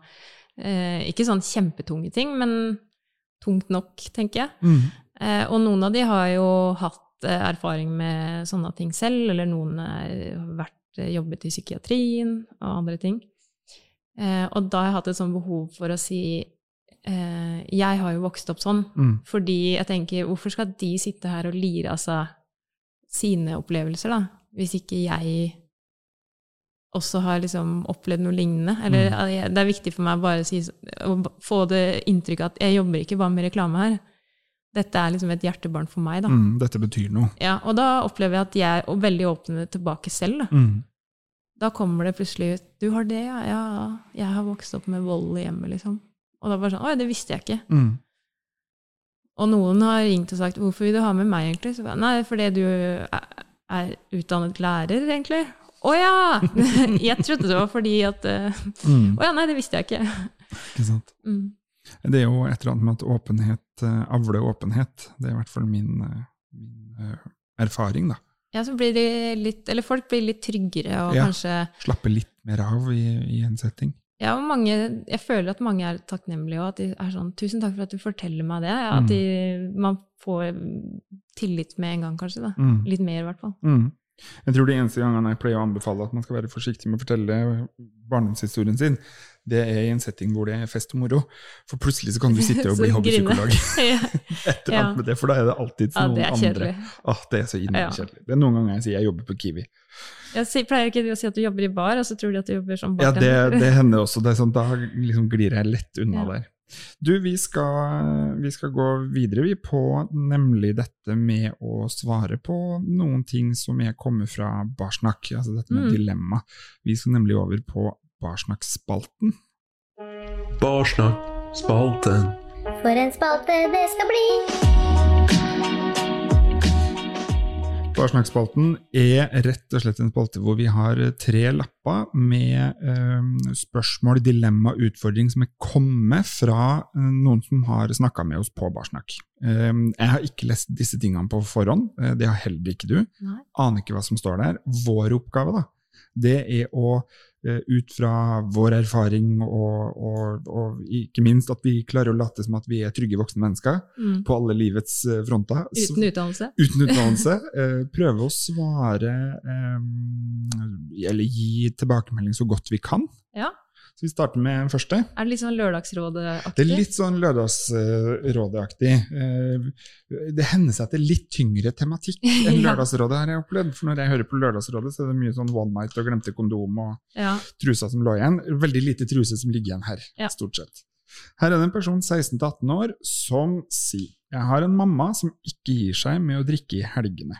eh, Ikke sånn kjempetunge ting, men tungt nok, tenker jeg. Mm. Eh, og noen av de har jo hatt erfaring med sånne ting selv, eller noen eh, har eh, jobbet i psykiatrien og andre ting. Eh, og da har jeg hatt et sånn behov for å si eh, Jeg har jo vokst opp sånn, Mm. fordi jeg tenker hvorfor skal de sitte her og lire av seg sine opplevelser, da, hvis ikke jeg også har liksom opplevd noe lignende. Eller Mm. det er viktig for meg bare å, si, å få det inntrykket at jeg jobber ikke bare med reklame her. Dette er liksom et hjertebarn for meg, da. Mm. Dette betyr noe. Ja, og da opplever jeg at jeg er veldig åpne tilbake selv. Da. Mm. da kommer det plutselig ut 'Du har det, ja? Ja, jeg har vokst opp med vold i hjemmet', liksom. Og da bare sånn 'Oi, det visste jeg ikke'. Mm. Og noen har ringt og sagt 'Hvorfor vil du ha med meg', egentlig? Så Nei, fordi du er, er utdannet lærer, egentlig. Å ja! jeg trodde det var fordi at eh, Mm. Å ja, nei, det visste jeg ikke. Ikke sant? Mm. Det er jo et eller annet med at åpenhet eh, avler åpenhet. Det er i hvert fall min, eh, min eh, erfaring. da. Ja, så blir de litt Eller folk blir litt tryggere og Ja. kanskje Slapper litt mer av i, i en setting. Ja, og mange, jeg føler at mange er takknemlige, og at de er sånn 'Tusen takk for at du forteller meg det.' Ja, Mm. at de, man får tillit med en gang, kanskje. da. Mm. Litt mer, i hvert fall. Mm. Jeg tror de eneste gangene jeg pleier å anbefale at man skal være forsiktig med å fortelle barndomshistorien sin, det er i en setting hvor det er fest og moro. For plutselig så kan du sitte og bli hobbypsykolog. ja. Et eller Ja. med det, for da er det alltid ja, noen det andre. kjedelig. Det er så innmari kjedelig. Det er noen ganger jeg sier jeg jobber på Kiwi. Jeg pleier ikke du å si at du jobber i bar, og så tror de at du jobber som Ja, det, det hender også. Det er sånn, da liksom glir jeg lett unna der. Du, vi skal, vi skal gå videre vi på nemlig dette med å svare på noen ting som er kommet fra Barsnakk, altså dette med Mm. dilemma. Vi skal nemlig over på Barsnakk-spalten. Barsnakk, spalten. For en spalte det skal bli. Barsnakk-spalten er rett og slett en spalte hvor vi har tre lapper med eh, spørsmål, dilemma, utfordring som er kommet fra eh, noen som har snakka med oss på Barsnakk. Eh, jeg har ikke lest disse tingene på forhånd, eh, det har heller ikke du. Nei. Aner ikke hva som står der. Vår oppgave da, det er å ut fra vår erfaring og, og, og ikke minst at vi klarer å late som at vi er trygge voksne mennesker Mm. på alle livets eh, fronter. Uten utdannelse? uten utdannelse, eh, prøve å svare eh, eller gi tilbakemelding så godt vi kan. Ja. Så vi starter med den første. Er det litt sånn Lørdagsrådet-aktig? Det er litt sånn Lørdagsrådet-aktig. Eh, det hender seg at det er litt tyngre tematikk enn Lørdagsrådet, har jeg opplevd. For når jeg hører på Lørdagsrådet, så er det mye sånn one night og glemte kondom og Ja. trusa som lå igjen. Veldig lite truse som ligger igjen her, Ja. stort sett. Her er det en person 16-18 år som sier Jeg har en mamma som ikke gir seg med å drikke i helgene.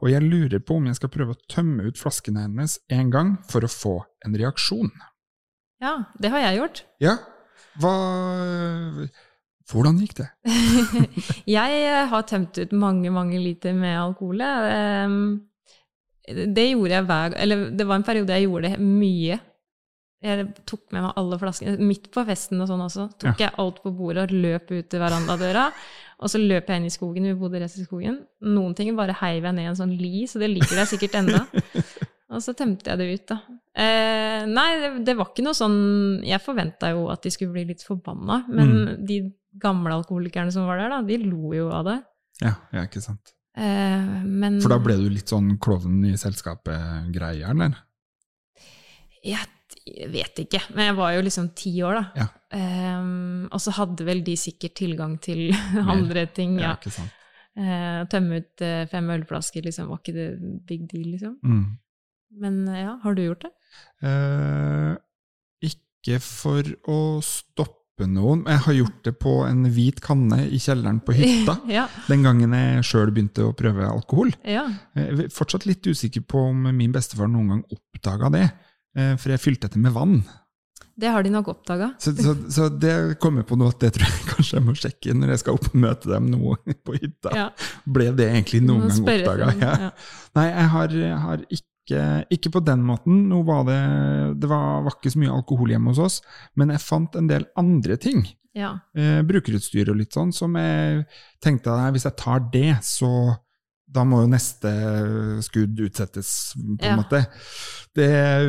Og jeg lurer på om jeg skal prøve å tømme ut flaskene hennes en gang for å få en reaksjon. Ja, det har jeg gjort. Ja, hva Hvordan gikk det? Jeg eh, har tømt ut mange, mange liter med alkohol. Ehm, Det gjorde jeg hver Eller det var en periode jeg gjorde det mye. Jeg tok med meg alle flaskene. Midt på festen og sånn også. Tok jeg alt på bordet og løp ut til verandadøra. Og så løp jeg inn i skogen. Vi bodde rett i skogen. Noen ting bare heiv jeg ned i en sånn li, så det liker jeg sikkert ennå. Og så tømte jeg det ut, da. Eh, nei, det, det var ikke noe sånn Jeg forventa jo at de skulle bli litt forbanna, men de gamle alkoholikerne som var der, da, de lo jo av det. Ja, ja ikke sant. Eh, men For da ble du litt sånn klovn i selskapet-greia, eller? Jeg jeg vet ikke, men jeg var jo liksom ti år, da. Ja. Eh, og så hadde vel de sikkert tilgang til andre ting. Ja. ikke sant. Eh, tømme ut eh, fem ølflasker, liksom, var ikke det big deal, liksom. Mm. Men eh, ja, har du gjort det? Eh, ikke for å stoppe noen. Jeg har gjort det på en hvit kanne i kjelleren på hytta. ja. Den gangen jeg sjøl begynte å prøve alkohol. ja. Jeg er fortsatt litt usikker på om min bestefar noen gang oppdaga det. eh, For jeg fylte etter med vann. Det har de nok oppdaga. Så, så, så det kommer jeg på nå at det tror jeg kanskje jeg må sjekke når jeg skal opp og møte dem nå på hytta. Ja. Ble det egentlig noen Må gang oppdaga? Ja. ja. Nei, jeg har, jeg har ikke, ikke på den måten. Var det, det var, var ikke så mye alkohol hjemme hos oss, men jeg fant en del andre ting. Ja. Eh, brukerutstyr og litt sånn, som jeg tenkte at hvis jeg tar det, så da må jo neste skudd utsettes, på en Ja. måte. Det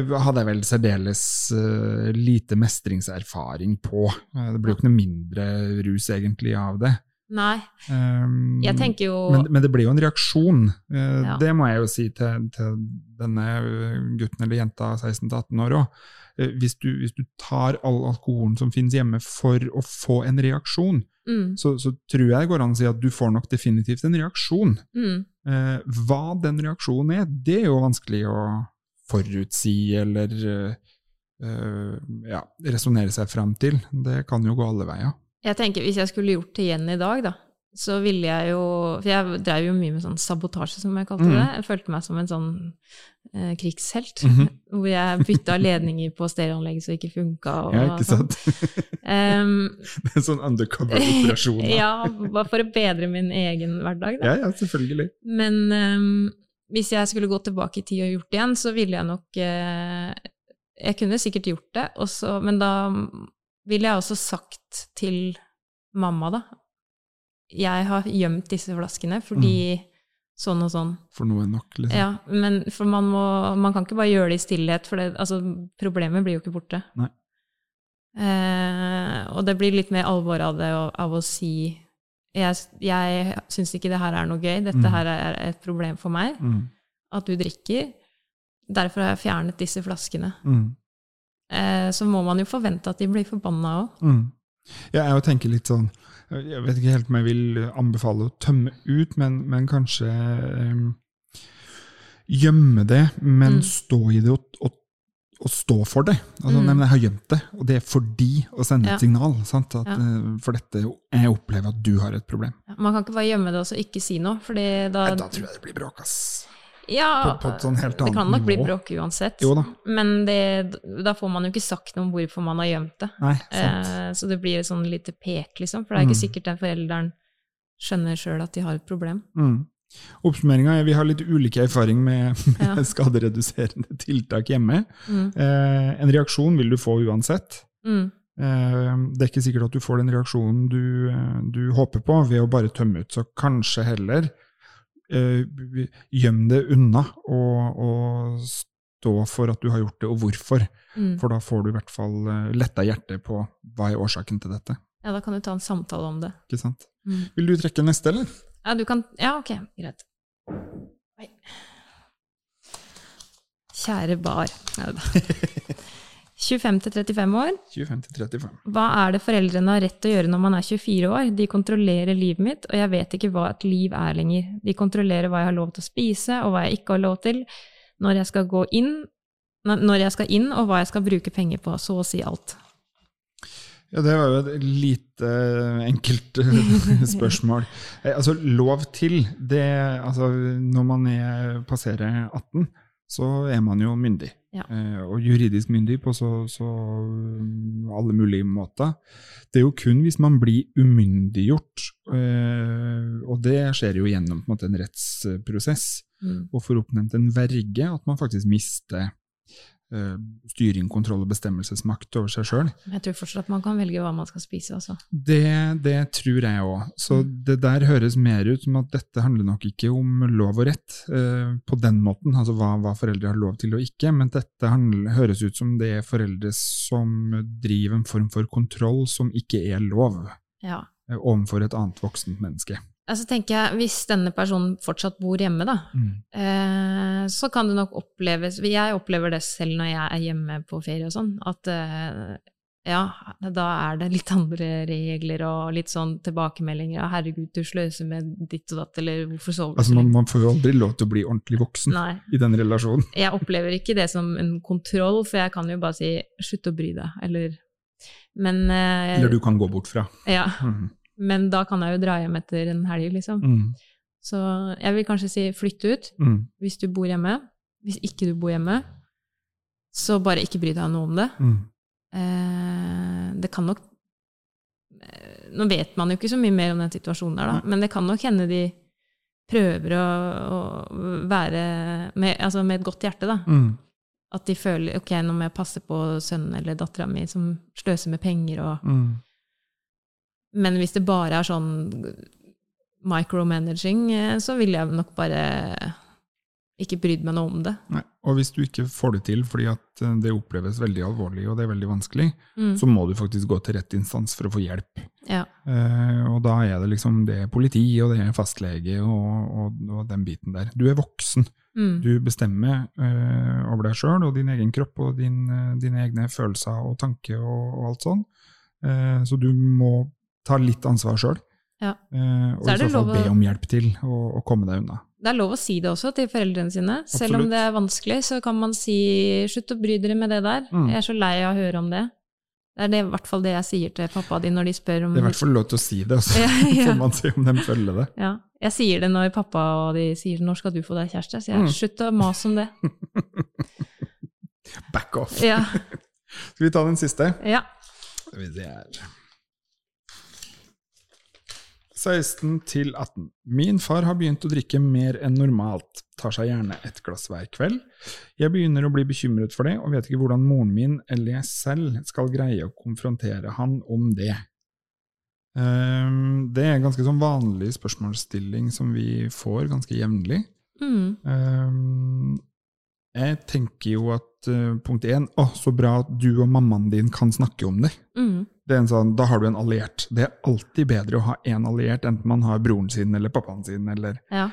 hadde jeg vel særdeles uh, lite mestringserfaring på. Eh, det ble jo ikke noe mindre rus egentlig av det. Nei, Um, jeg tenker jo men, men det blir jo en reaksjon. Uh, Ja. Det må jeg jo si til, til denne eh, gutten eller jenta 16-18 år òg. Hvis, du- hvis du tar all alkoholen som finnes hjemme for å få en reaksjon, mm, så, så tror jeg det går an å si at du får nok definitivt en reaksjon. mm, Uh, hva den reaksjonen er, det er jo vanskelig å forutsi eller uh, eh, ja, resonnere seg frem til. Det kan jo gå alle veier. Jeg tenker Hvis jeg skulle gjort det igjen i dag, da, så ville jeg jo For jeg drev jo mye med sånn sabotasje, som jeg kalte det. Jeg følte meg som en sånn eh, krigshelt. Mhm. Hvor jeg bytta ledninger på stereoanlegget så det ikke funka. Og, Ja, ikke sånn. sant? um, en sånn undercover-operasjon. ja, bare for å bedre min egen hverdag. Da. ja, ja, selvfølgelig. Men um, hvis jeg skulle gå tilbake i tid og gjort det igjen, så ville jeg nok eh, Jeg kunne sikkert gjort det, også, men da ville jeg også sagt til mamma, da Jeg har gjemt disse flaskene fordi sånn og sånn. For noe er nok, liksom. Ja, men for man må Man kan ikke bare gjøre det i stillhet, for det, altså, problemet blir jo ikke borte. Nei. Eh, og det blir litt mer alvor av det, av å si jeg, jeg syns ikke det her er noe gøy, dette Mm. her er et problem for meg, Mm. at du drikker. Derfor har jeg fjernet disse flaskene. Mm. Eh, så må man jo forvente at de blir forbanna òg. Mm. Ja, jeg tenker litt sånn Jeg vet ikke helt om jeg vil anbefale å tømme ut, men, men kanskje um, gjemme det, men Mm. stå i det og, og, og stå for det. Altså, Mm. nei, jeg har gjemt det, og det er fordi å sende Ja. et signal. Sant? At, Ja. eh, For dette jeg opplever at du har et problem. Man kan ikke bare gjemme det og så ikke si noe, fordi da, Nei, da tror jeg det blir bråk, ass. Ja, på- på sånn Det kan nok nok bli bråk uansett, da. men det, da får man jo ikke sagt noe om hvorfor man har gjemt det. Nei. Eh, så det blir et sånn lite pek, liksom, for det er ikke Mm. sikkert den forelderen skjønner sjøl at de har et problem. Mm. Oppsummeringa er vi har litt ulike erfaring med, med Ja. skadereduserende tiltak hjemme. Mm. Eh, en reaksjon vil du få uansett. Mm. Eh, det er ikke sikkert at du får den reaksjonen du, du håper på ved å bare tømme ut. Så kanskje heller gjem det unna, og, og stå for at du har gjort det, og hvorfor. Mm. For da får du i hvert fall eh, letta hjertet på hva er årsaken til dette. Ja, da kan du ta en samtale om det. Ikke sant? Mm. Vil du trekke neste, eller? Ja, du kan Ja, ok, greit. Oi. Kjære bar. Neida. 25 til 35 år. 25 til 35. Hva er det foreldrene har rett til å gjøre når man er 24 år? De kontrollerer livet mitt, og jeg vet ikke hva et liv er lenger. De kontrollerer hva jeg har lov til å spise, og hva jeg ikke har lov til, når jeg skal gå inn, når jeg skal inn, og hva jeg skal bruke penger på. Så å si alt. Ja, det var jo et lite enkelt eh, spørsmål. Eh, Altså, lov til det Altså, når man er, passerer 18, så er man jo myndig. Ja. Eh, og juridisk myndig på så, så mm, alle mulige måter. Det er jo kun hvis man blir umyndiggjort, eh, og det skjer jo gjennom på en, måte, en rettsprosess, Mm. og får oppnevnt en verge, at man faktisk mister styring, kontroll og bestemmelsesmakt over seg sjøl. Jeg tror fortsatt at man kan velge hva man skal spise, også. Det, det tror jeg òg. Så Mm. det der høres mer ut som at dette handler nok ikke om lov og rett eh, på den måten, altså hva, hva foreldre har lov til og ikke, men dette handler, høres ut som det er foreldre som driver en form for kontroll som ikke er lov Ja. eh, overfor et annet voksent menneske. Altså tenker jeg, Hvis denne personen fortsatt bor hjemme, da, eh, så kan det nok oppleves Jeg opplever det selv når jeg er hjemme på ferie og sånn, at eh, ja, da er det litt andre regler og litt sånn tilbakemeldinger. og 'Herregud, du sløser med ditt og datt', eller 'hvorfor sover du Altså man, man får jo aldri lov til å bli ordentlig voksen Nei. i den relasjonen. Jeg opplever ikke det som en kontroll, for jeg kan jo bare si 'slutt å bry deg', eller Men eh, Eller du kan gå bort fra. Ja. Mm. Men da kan jeg jo dra hjem etter en helg, liksom. Mm. Så jeg vil kanskje si flytt ut. Mm. hvis du bor hjemme. Hvis ikke du bor hjemme, så bare ikke bry deg noe om det. Mm. Eh, det kan nok eh, Nå vet man jo ikke så mye mer om den situasjonen der, da, men det kan nok hende de prøver å, å være med, altså med et godt hjerte, da. Mm. At de føler ok, nå må jeg passe på sønnen eller dattera mi som sløser med penger og Mm. Men hvis det bare er sånn micromanaging, eh, så ville jeg nok bare ikke brydd meg noe om det. Nei. Og hvis du ikke får det til fordi at eh, det oppleves veldig alvorlig og det er veldig vanskelig, Mm. så må du faktisk gå til rett instans for å få hjelp. Ja. Eh, og da er det liksom det er politi og det er fastlege og, og, og den biten der. Du er voksen. Mm. Du bestemmer eh, over deg sjøl og din egen kropp og din, eh, dine egne følelser og tanker og, og alt sånn. Eh, så du må ta litt ansvar sjøl. Ja. Eh, og Så i så fall be om hjelp til å, å komme deg unna. Det er lov å si det også til foreldrene sine. Selv om det er vanskelig, så kan man si 'slutt å bry dere med det der'. Mm. Jeg er så lei av å høre om det. Det er det, i hvert fall det jeg sier til pappa din når de spør om Det er i hvert fall lov til å si det, så Ja, ja. får man se om de følger det. ja. Jeg sier det når pappa og de sier 'når skal du få deg kjæreste'? Så jeg Mm. slutt å mase om det. Back off. Ja. Skal vi ta den siste? ja. Skal vi se her. 16 til 18. Min far har begynt å drikke mer enn normalt, tar seg gjerne et glass hver kveld. Jeg begynner å bli bekymret for det, og vet ikke hvordan moren min eller jeg selv skal greie å konfrontere han om det. Um, det er ganske sånn vanlig spørsmålsstilling som vi får ganske jevnlig. Mm. Um, jeg tenker jo at uh, punkt én, å, så bra at du og mammaen din kan snakke om det. Mm. Det er en sånn, Da har du en alliert. Det er alltid bedre å ha én alliert, enten man har broren sin eller pappaen sin, eller Ja.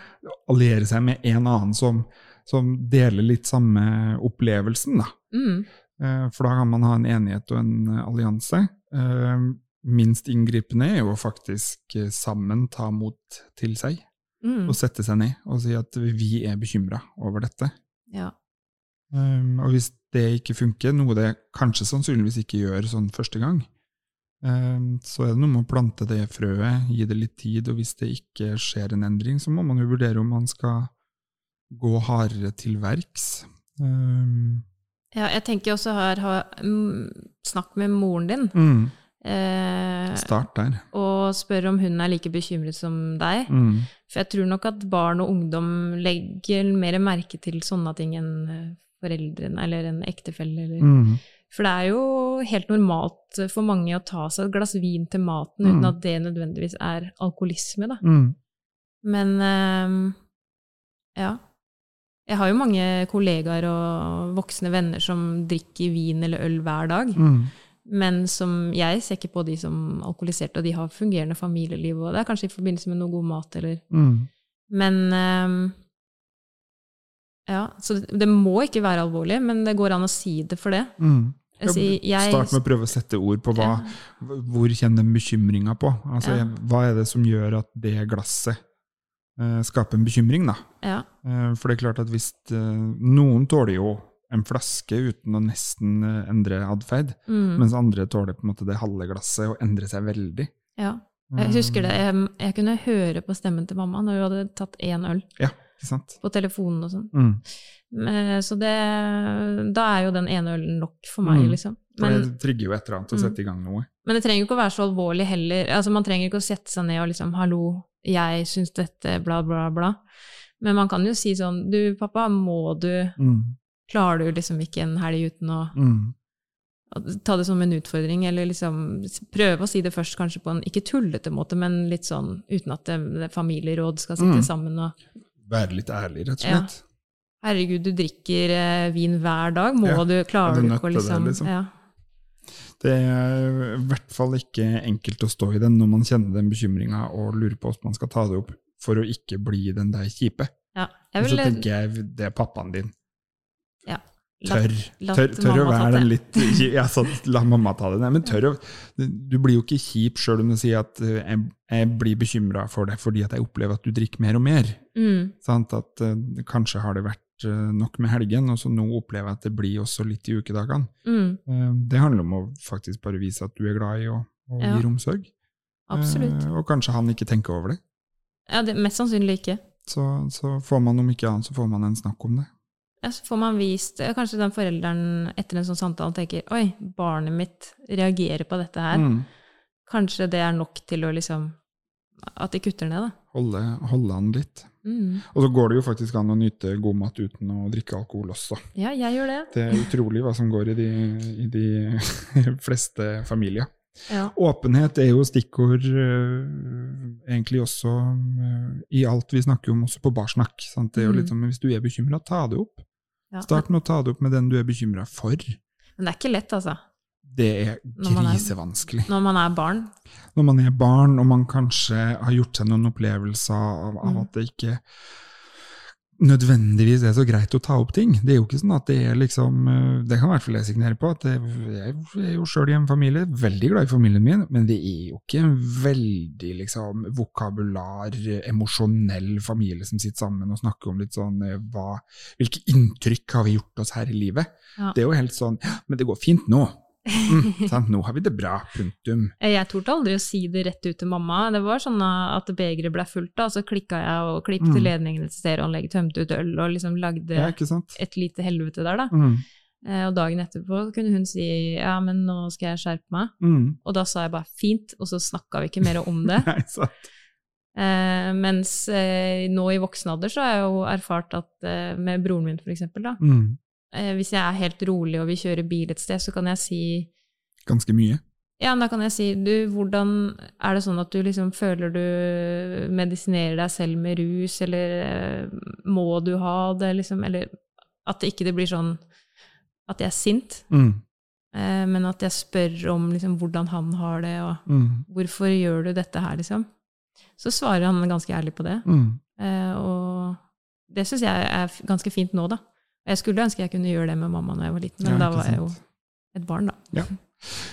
alliere seg med en annen som, som deler litt samme opplevelsen. da. Mm. Eh, For da kan man ha en enighet og en allianse. Eh, Minst inngripende er jo faktisk eh, sammen ta mot til seg, Mm. og sette seg ned og si at vi er bekymra over dette. Ja. Og hvis det ikke funker, noe det kanskje sannsynligvis ikke gjør sånn første gang, så er det noe med å plante det frøet, gi det litt tid, og hvis det ikke skjer en endring, så må man jo vurdere om man skal gå hardere til verks. Um, ja, jeg tenker også her ha, mm, Snakk med moren din. mm, Eh, start der. og spør om hun er like bekymret som deg. Mm, For jeg tror nok at barn og ungdom legger mer merke til sånne ting enn eh, foreldrene eller en ektefelle. Eller. mm, For det er jo helt normalt for mange å ta seg et glass vin til maten Mm. uten at det nødvendigvis er alkoholisme. Da. mm, Men eh, ja. Jeg har jo mange kollegaer og voksne venner som drikker vin eller øl hver dag. mm, Men som jeg ser ikke på de som alkoholiserte, og de har fungerende familieliv. Og det er kanskje i forbindelse med noe god mat, eller mm. Men um, Ja, så det, det må ikke være alvorlig, men det går an å si det for det. Mm. Jeg jeg, Start med å prøve å sette ord på hva, hvor kjenner bekymringa på. Altså, Ja. Hva er det som gjør at det glasset eh, skaper en bekymring? da? ja, Eh, for det er klart at hvis eh, Noen tåler jo en flaske uten å nesten eh, endre atferd, mm, mens andre tåler på en måte det halve glasset og endre seg veldig. ja. Jeg husker det. Jeg, jeg kunne høre på stemmen til mamma når hun hadde tatt én øl Ja? På telefonen og sånn. Mm. Eh, Så det Da er jo den ene ølen nok for meg, Mm. liksom. For det trigger jo et eller annet å Mm. sette i gang noe. men det trenger jo ikke å være så alvorlig heller. Altså, man trenger ikke å sette seg ned og liksom 'hallo, jeg syns dette', bla, bla, bla. Men man kan jo si sånn 'du, pappa, må du Mm. Klarer du liksom ikke en helg uten å Mm. å ta det som en utfordring, eller liksom prøve å si det først kanskje på en ikke tullete måte, men litt sånn uten at det, det familieråd skal sitte Mm. sammen og Være litt ærlig, rett og Ja. slett. Herregud, du drikker eh, vin hver dag, må Ja, du, klare du ikke å liksom, det, liksom? Ja. Det er i hvert fall ikke enkelt å stå i den når man kjenner den bekymringa og lurer på hvordan man skal ta det opp for å ikke bli den der kjipe. ja. Og så tenker jeg det er pappaen din. Ja, Tør, tør, å være den litt ja, så, La mamma ta det. Nei, men tør å Du blir jo ikke kjip sjøl om du sier at eh, jeg, jeg blir bekymra for det fordi at jeg opplever at du drikker mer og mer. Mm, Sant? At uh, kanskje har det vært eh, nok med helgen, og så nå opplever jeg at det blir også litt i ukedagene. mm, Uh, Det handler om å faktisk bare vise at du er glad i og, og Ja. gir omsorg. absolutt. Og kanskje han ikke tenker over det. Ja, det, mest sannsynlig ikke. Så, så får man om ikke annet, så får man en snakk om det. Ja, så får man vist Kanskje den forelderen etter en sånn samtale tenker Oi, barnet mitt reagerer på dette her. Mm. Kanskje det er nok til å liksom At de kutter ned, da. Holde, holde han litt. Mm. Og så går det jo faktisk an å nyte god mat uten å drikke alkohol også. Ja, jeg gjør det. Det er utrolig hva som går i de, i de fleste familier. Ja. Åpenhet er jo stikkord øh, egentlig også øh, i alt vi snakker om, også på barsnakk. Sant? Det er jo sånn, Hvis du er bekymra, ta det opp. Ja. Start med å ta det opp med den du er bekymra for. Men det er ikke lett, altså. Det er Når man er- grisevanskelig. Når man er barn. Når man er barn og man kanskje har gjort seg noen opplevelser av, av Mm. at det ikke nødvendigvis er så greit å ta opp ting. Det er jo ikke sånn at det er liksom øh, Det kan i hvert fall jeg signere på. at Jeg er jo sjøl i en familie, veldig glad i familien min, men det er jo ikke en veldig liksom vokabular, emosjonell familie som sitter sammen og snakker om litt sånn øh, hva, Hvilke inntrykk har vi gjort oss her i livet? Ja. Det er jo helt sånn Men det går fint nå. Mm. Nå har vi det bra. Punktum. Jeg torde aldri å si det rett ut til mamma. Det var sånn at begeret ble fullt, da, så klikka jeg og klippet Mm. ledningen til stereoanlegget, tømte ut øl og liksom lagde Ja, et lite helvete der, da. Mm, Eh, Og dagen etterpå kunne hun si ja, men nå skal jeg skjerpe meg. mm. Og da sa jeg bare fint, og så snakka vi ikke mer om det. Nei, sant. Eh, mens eh, nå i voksen alder så har jeg jo erfart at eh, med broren min, for eksempel, da. Mm. Eh, hvis jeg er helt rolig og vil kjøre bil et sted, så kan jeg si Ganske mye. Ja, da kan jeg si du, hvordan er det sånn at du liksom føler du medisinerer deg selv med rus, eller eh, må du ha det, liksom, eller at det ikke det blir sånn at jeg er sint, Mm. eh, men at jeg spør om liksom hvordan han har det, og Mm. hvorfor gjør du dette her, liksom. Så svarer han ganske ærlig på det, Mm. eh, og det syns jeg er ganske fint nå, da. Jeg skulle ønske jeg kunne gjøre det med mamma når jeg var liten, men Ja, da var jeg jo et barn, da. Ja.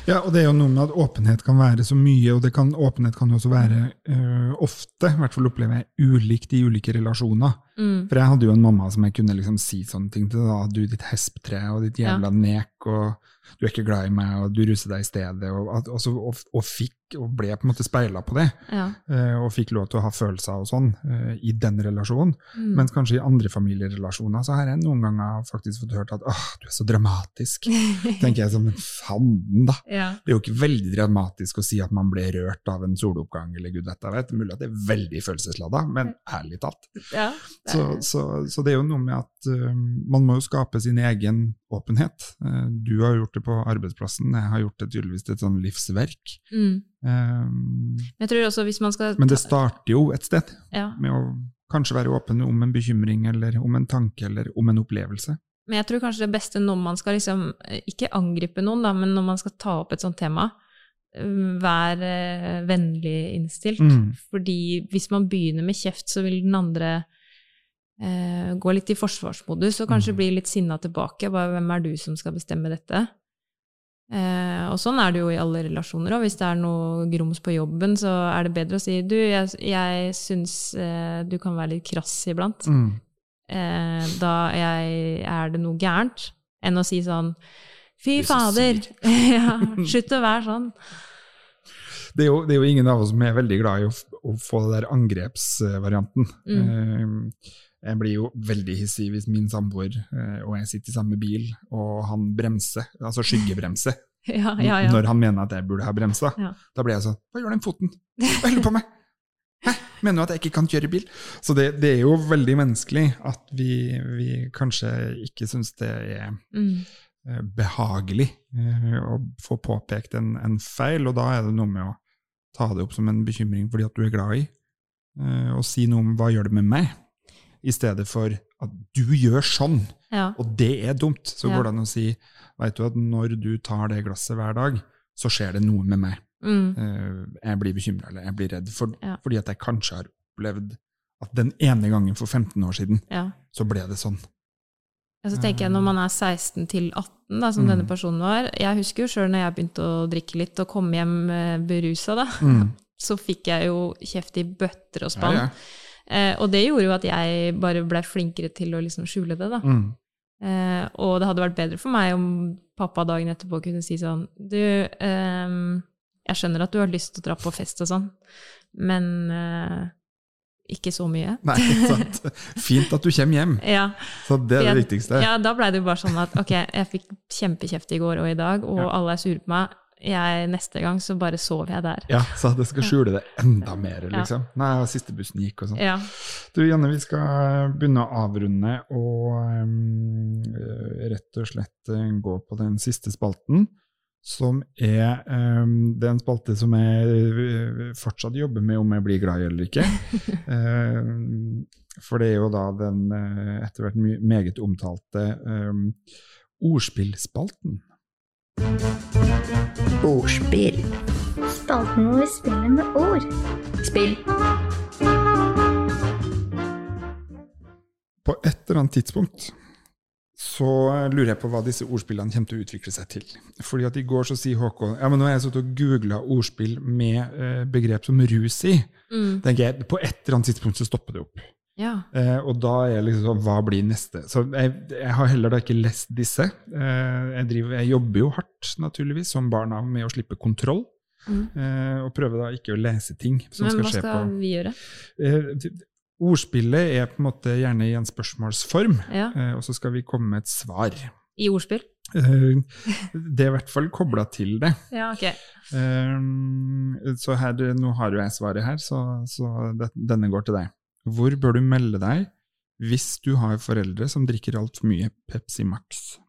ja, og det er jo noe med at åpenhet kan være så mye, og det kan, åpenhet kan jo også være øh, ofte, i hvert fall opplever jeg, ulikt i ulike relasjoner. Mm. For jeg hadde jo en mamma som jeg kunne liksom si sånne ting til. da, Du ditt hesptre og ditt jævla nek, og du er ikke glad i meg, og du ruser deg i stedet. Og, at- og, så, og, og fikk, og ble på en måte speila på det, Ja. eh, og fikk lov til å ha følelser og sånn eh, i den relasjonen. Mm. Mens kanskje i andre familierelasjoner så har jeg noen ganger faktisk fått hørt at åh, du er så dramatisk. tenker jeg som en fanden, da. ja. Det er jo ikke veldig dramatisk å si at man ble rørt av en soloppgang, eller gud vet jeg vet. Mulig at det er veldig følelsesladda, men ærlig talt. ja. Så, så, så det er jo noe med at uh, man må jo skape sin egen åpenhet. Uh, du har gjort det på arbeidsplassen, jeg har gjort det tydeligvis til et sånn livsverk. Mm. Um, Men jeg også hvis man skal men det starter jo et sted, ja. med å kanskje være åpen om en bekymring, eller om en tanke, eller om en opplevelse. Men jeg tror kanskje det beste når man skal liksom eh, Ikke angripe noen, da, men når man skal ta opp et sånt tema, vær vennlig innstilt. Mm. Fordi hvis man begynner med kjeft, så vil den andre eh, gå litt i forsvarsmodus og kanskje Mm. bli litt sinna tilbake. Bare, hvem er du som skal bestemme dette? Eh, og sånn er det jo i alle relasjoner. Og hvis det er noe grums på jobben, så er det bedre å si du, jeg, jeg syns eh, du kan være litt krass iblant. Mm. Eh, da jeg, er det noe gærent, enn å si sånn Fy er fader! ja, slutt å være sånn. Det er, jo, det er jo ingen av oss som er veldig glad i å, å få den der angrepsvarianten. Mm. Jeg blir jo veldig hissig hvis min samboer eh, og jeg sitter i samme bil, og han bremser, altså skyggebremser, Ja, ja, ja. når han mener at jeg burde ha bremsa. Ja. Da blir jeg sånn Hva gjør den foten? Hva holder du på med? Hæ? Mener du at jeg ikke kan kjøre bil? Så det, det er jo veldig menneskelig at vi, vi kanskje ikke syns det er Mm. eh, behagelig eh, å få påpekt en, en feil, og da er det noe med å ta det opp som en bekymring fordi at du er glad i, og si noe om hva gjør det med meg, i stedet for at du gjør sånn, ja. og det er dumt. Så går det an å si, veit du at når du tar det glasset hver dag, så skjer det noe med meg. Mm. Eh, jeg blir bekymra eller jeg blir redd, for, Ja. fordi at jeg kanskje har opplevd at den ene gangen for 15 år siden, ja. så ble det sånn. Ja, så tenker jeg når man er 16 til 18, da, som Mm. denne personen var Jeg husker jo sjøl når jeg begynte å drikke litt og komme hjem eh, berusa, da. Mm. Så fikk jeg jo kjeft i bøtter og spann. Ja. Eh, og det gjorde jo at jeg bare blei flinkere til å liksom skjule det, da. Mm. Eh, og det hadde vært bedre for meg om pappa dagen etterpå kunne si sånn Du, eh, jeg skjønner at du har lyst til å dra på fest og sånn, men eh, ikke så mye. Nei, sant. Fint at du kommer hjem. Ja, Så det er det Jeg- viktigste. ja, da blei det jo bare sånn at ok, jeg fikk kjempekjeft i går og i dag, og Ja. alle er sure på meg. Jeg, neste gang så bare sover jeg der. Ja, så det skal skjule det enda mer, Ja. liksom. Nei, siste bussen gikk og sånn. Ja. Du, Janne, vi skal begynne å avrunde og um, rett og slett eh, gå på den siste spalten, som er um, det er en spalte som jeg eh, fortsatt jobber med om jeg blir glad i eller ikke. um, for det er jo da den etter hvert meget omtalte um, ordspillspalten. Ordspill. Spalten hvor vi spiller med ord. Spill. På et eller annet tidspunkt så lurer jeg på hva disse ordspillene kommer til å utvikle seg til. Fordi at I går så sier Håkon ja, men nå har jeg sittet og googla ordspill med eh, begrep som rus i. Mm. tenker jeg, På et eller annet tidspunkt så stopper det opp. Ja. Eh, og da er liksom sånn, hva blir neste? Så jeg, jeg har heller da ikke lest disse. Eh, jeg, driver, jeg jobber jo hardt, naturligvis, som barna med å slippe kontroll. Mm. Eh, og prøver da ikke å lese ting som Men skal hva skal vi gjøre? Eh, Ordspillet er på en måte gjerne i en spørsmålsform, Ja. eh, og så skal vi komme med et svar. I ordspill? Eh, Det er i hvert fall kobla til det. Ja, ok. Så her, nå har jo jeg svaret her, så, så denne går til deg. Hvor bør du melde deg hvis du har foreldre som drikker altfor mye Pepsi Max?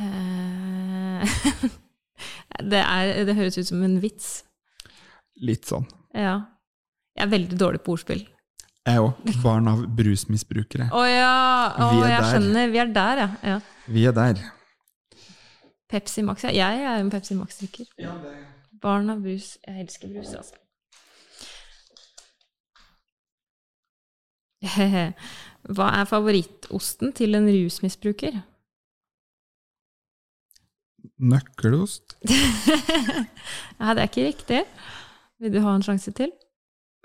Eh, det, er, det høres ut som en vits. Litt sånn. Ja. Jeg er veldig dårlig på ordspill. Jeg òg. Barn av brusmisbrukere. Å ja! Oh, er jeg der. skjønner. Vi er der, ja. ja. Vi er der. Pepsi Max. Ja. Jeg er en Pepsi Max-drikker. Barn av brus. Jeg elsker brus, altså. Hva er favorittosten til en rusmisbruker? Nøkkelost? ja, det er ikke riktig. Vil du ha en sjanse til?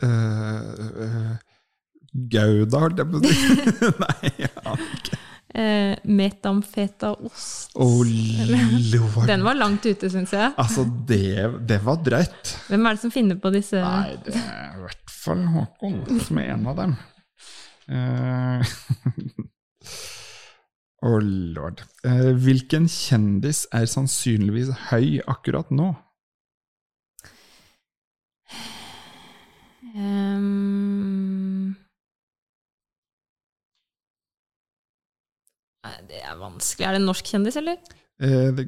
Uh, uh, Gouda, holdt jeg på å si. Nei, jeg aner ikke. Eh, metamfetaost. Oh, lord. Den var langt ute, syns jeg. Altså, det, det var drøyt. Hvem er det som finner på disse Nei, det er i hvert fall Håkon som er en av dem. Eh, oh lord. Eh, hvilken kjendis er sannsynligvis høy akkurat nå? Ehm. Det er vanskelig. Er det en norsk kjendis, eller? Eh, det,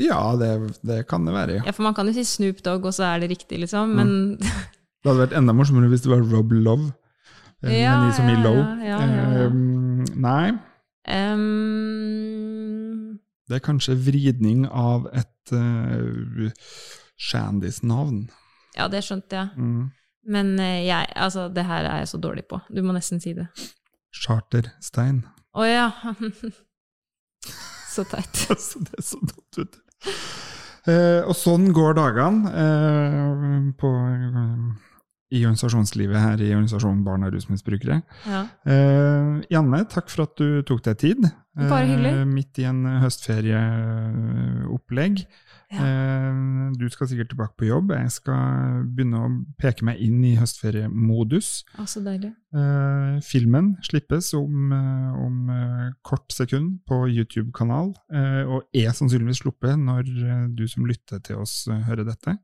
ja, det, det kan det være. Ja. Ja, for man kan jo si Snoop Dogg, og så er det riktig, liksom. Men Det hadde vært enda morsommere hvis det var Rob Love. eh, Ja, men i som i Low. ja, ja, ja. Eh, nei, Um, det er kanskje vridning av et uh, Shandis-navn. Ja, det skjønte jeg. Mm. Men eh, jeg, altså, det her er jeg så dårlig på. Du må nesten si det. Charterstein. Å ja. så teit. Altså, det er så dumt, vet du. Eh, og sånn går dagene eh, på, i organisasjonslivet her i organisasjonen Barn av rusmisbrukere. Ja. Eh, Janne, takk for at du tok deg tid. Bare hyggelig. Eh, midt i en høstferieopplegg. Ja. Eh, du skal sikkert tilbake på jobb. Jeg skal begynne å peke meg inn i høstferiemodus. Ah, så deilig. Eh, filmen slippes om, eh, om kort sekund på YouTube-kanal, og er sannsynligvis sluppet når du som lytter til oss hører dette.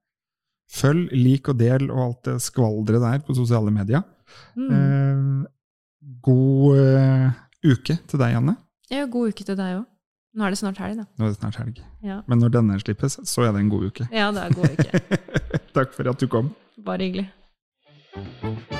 Følg, lik og del og alt det skvaldret der på sosiale medier. Mm. God uke til deg, Janne. Ja, god uke til deg òg. Nå er det snart helg, da. Nå er det snart helg. Ja. Men når denne slippes, så er det en god uke. Ja, det er en god uke. Takk for at du kom. Bare hyggelig.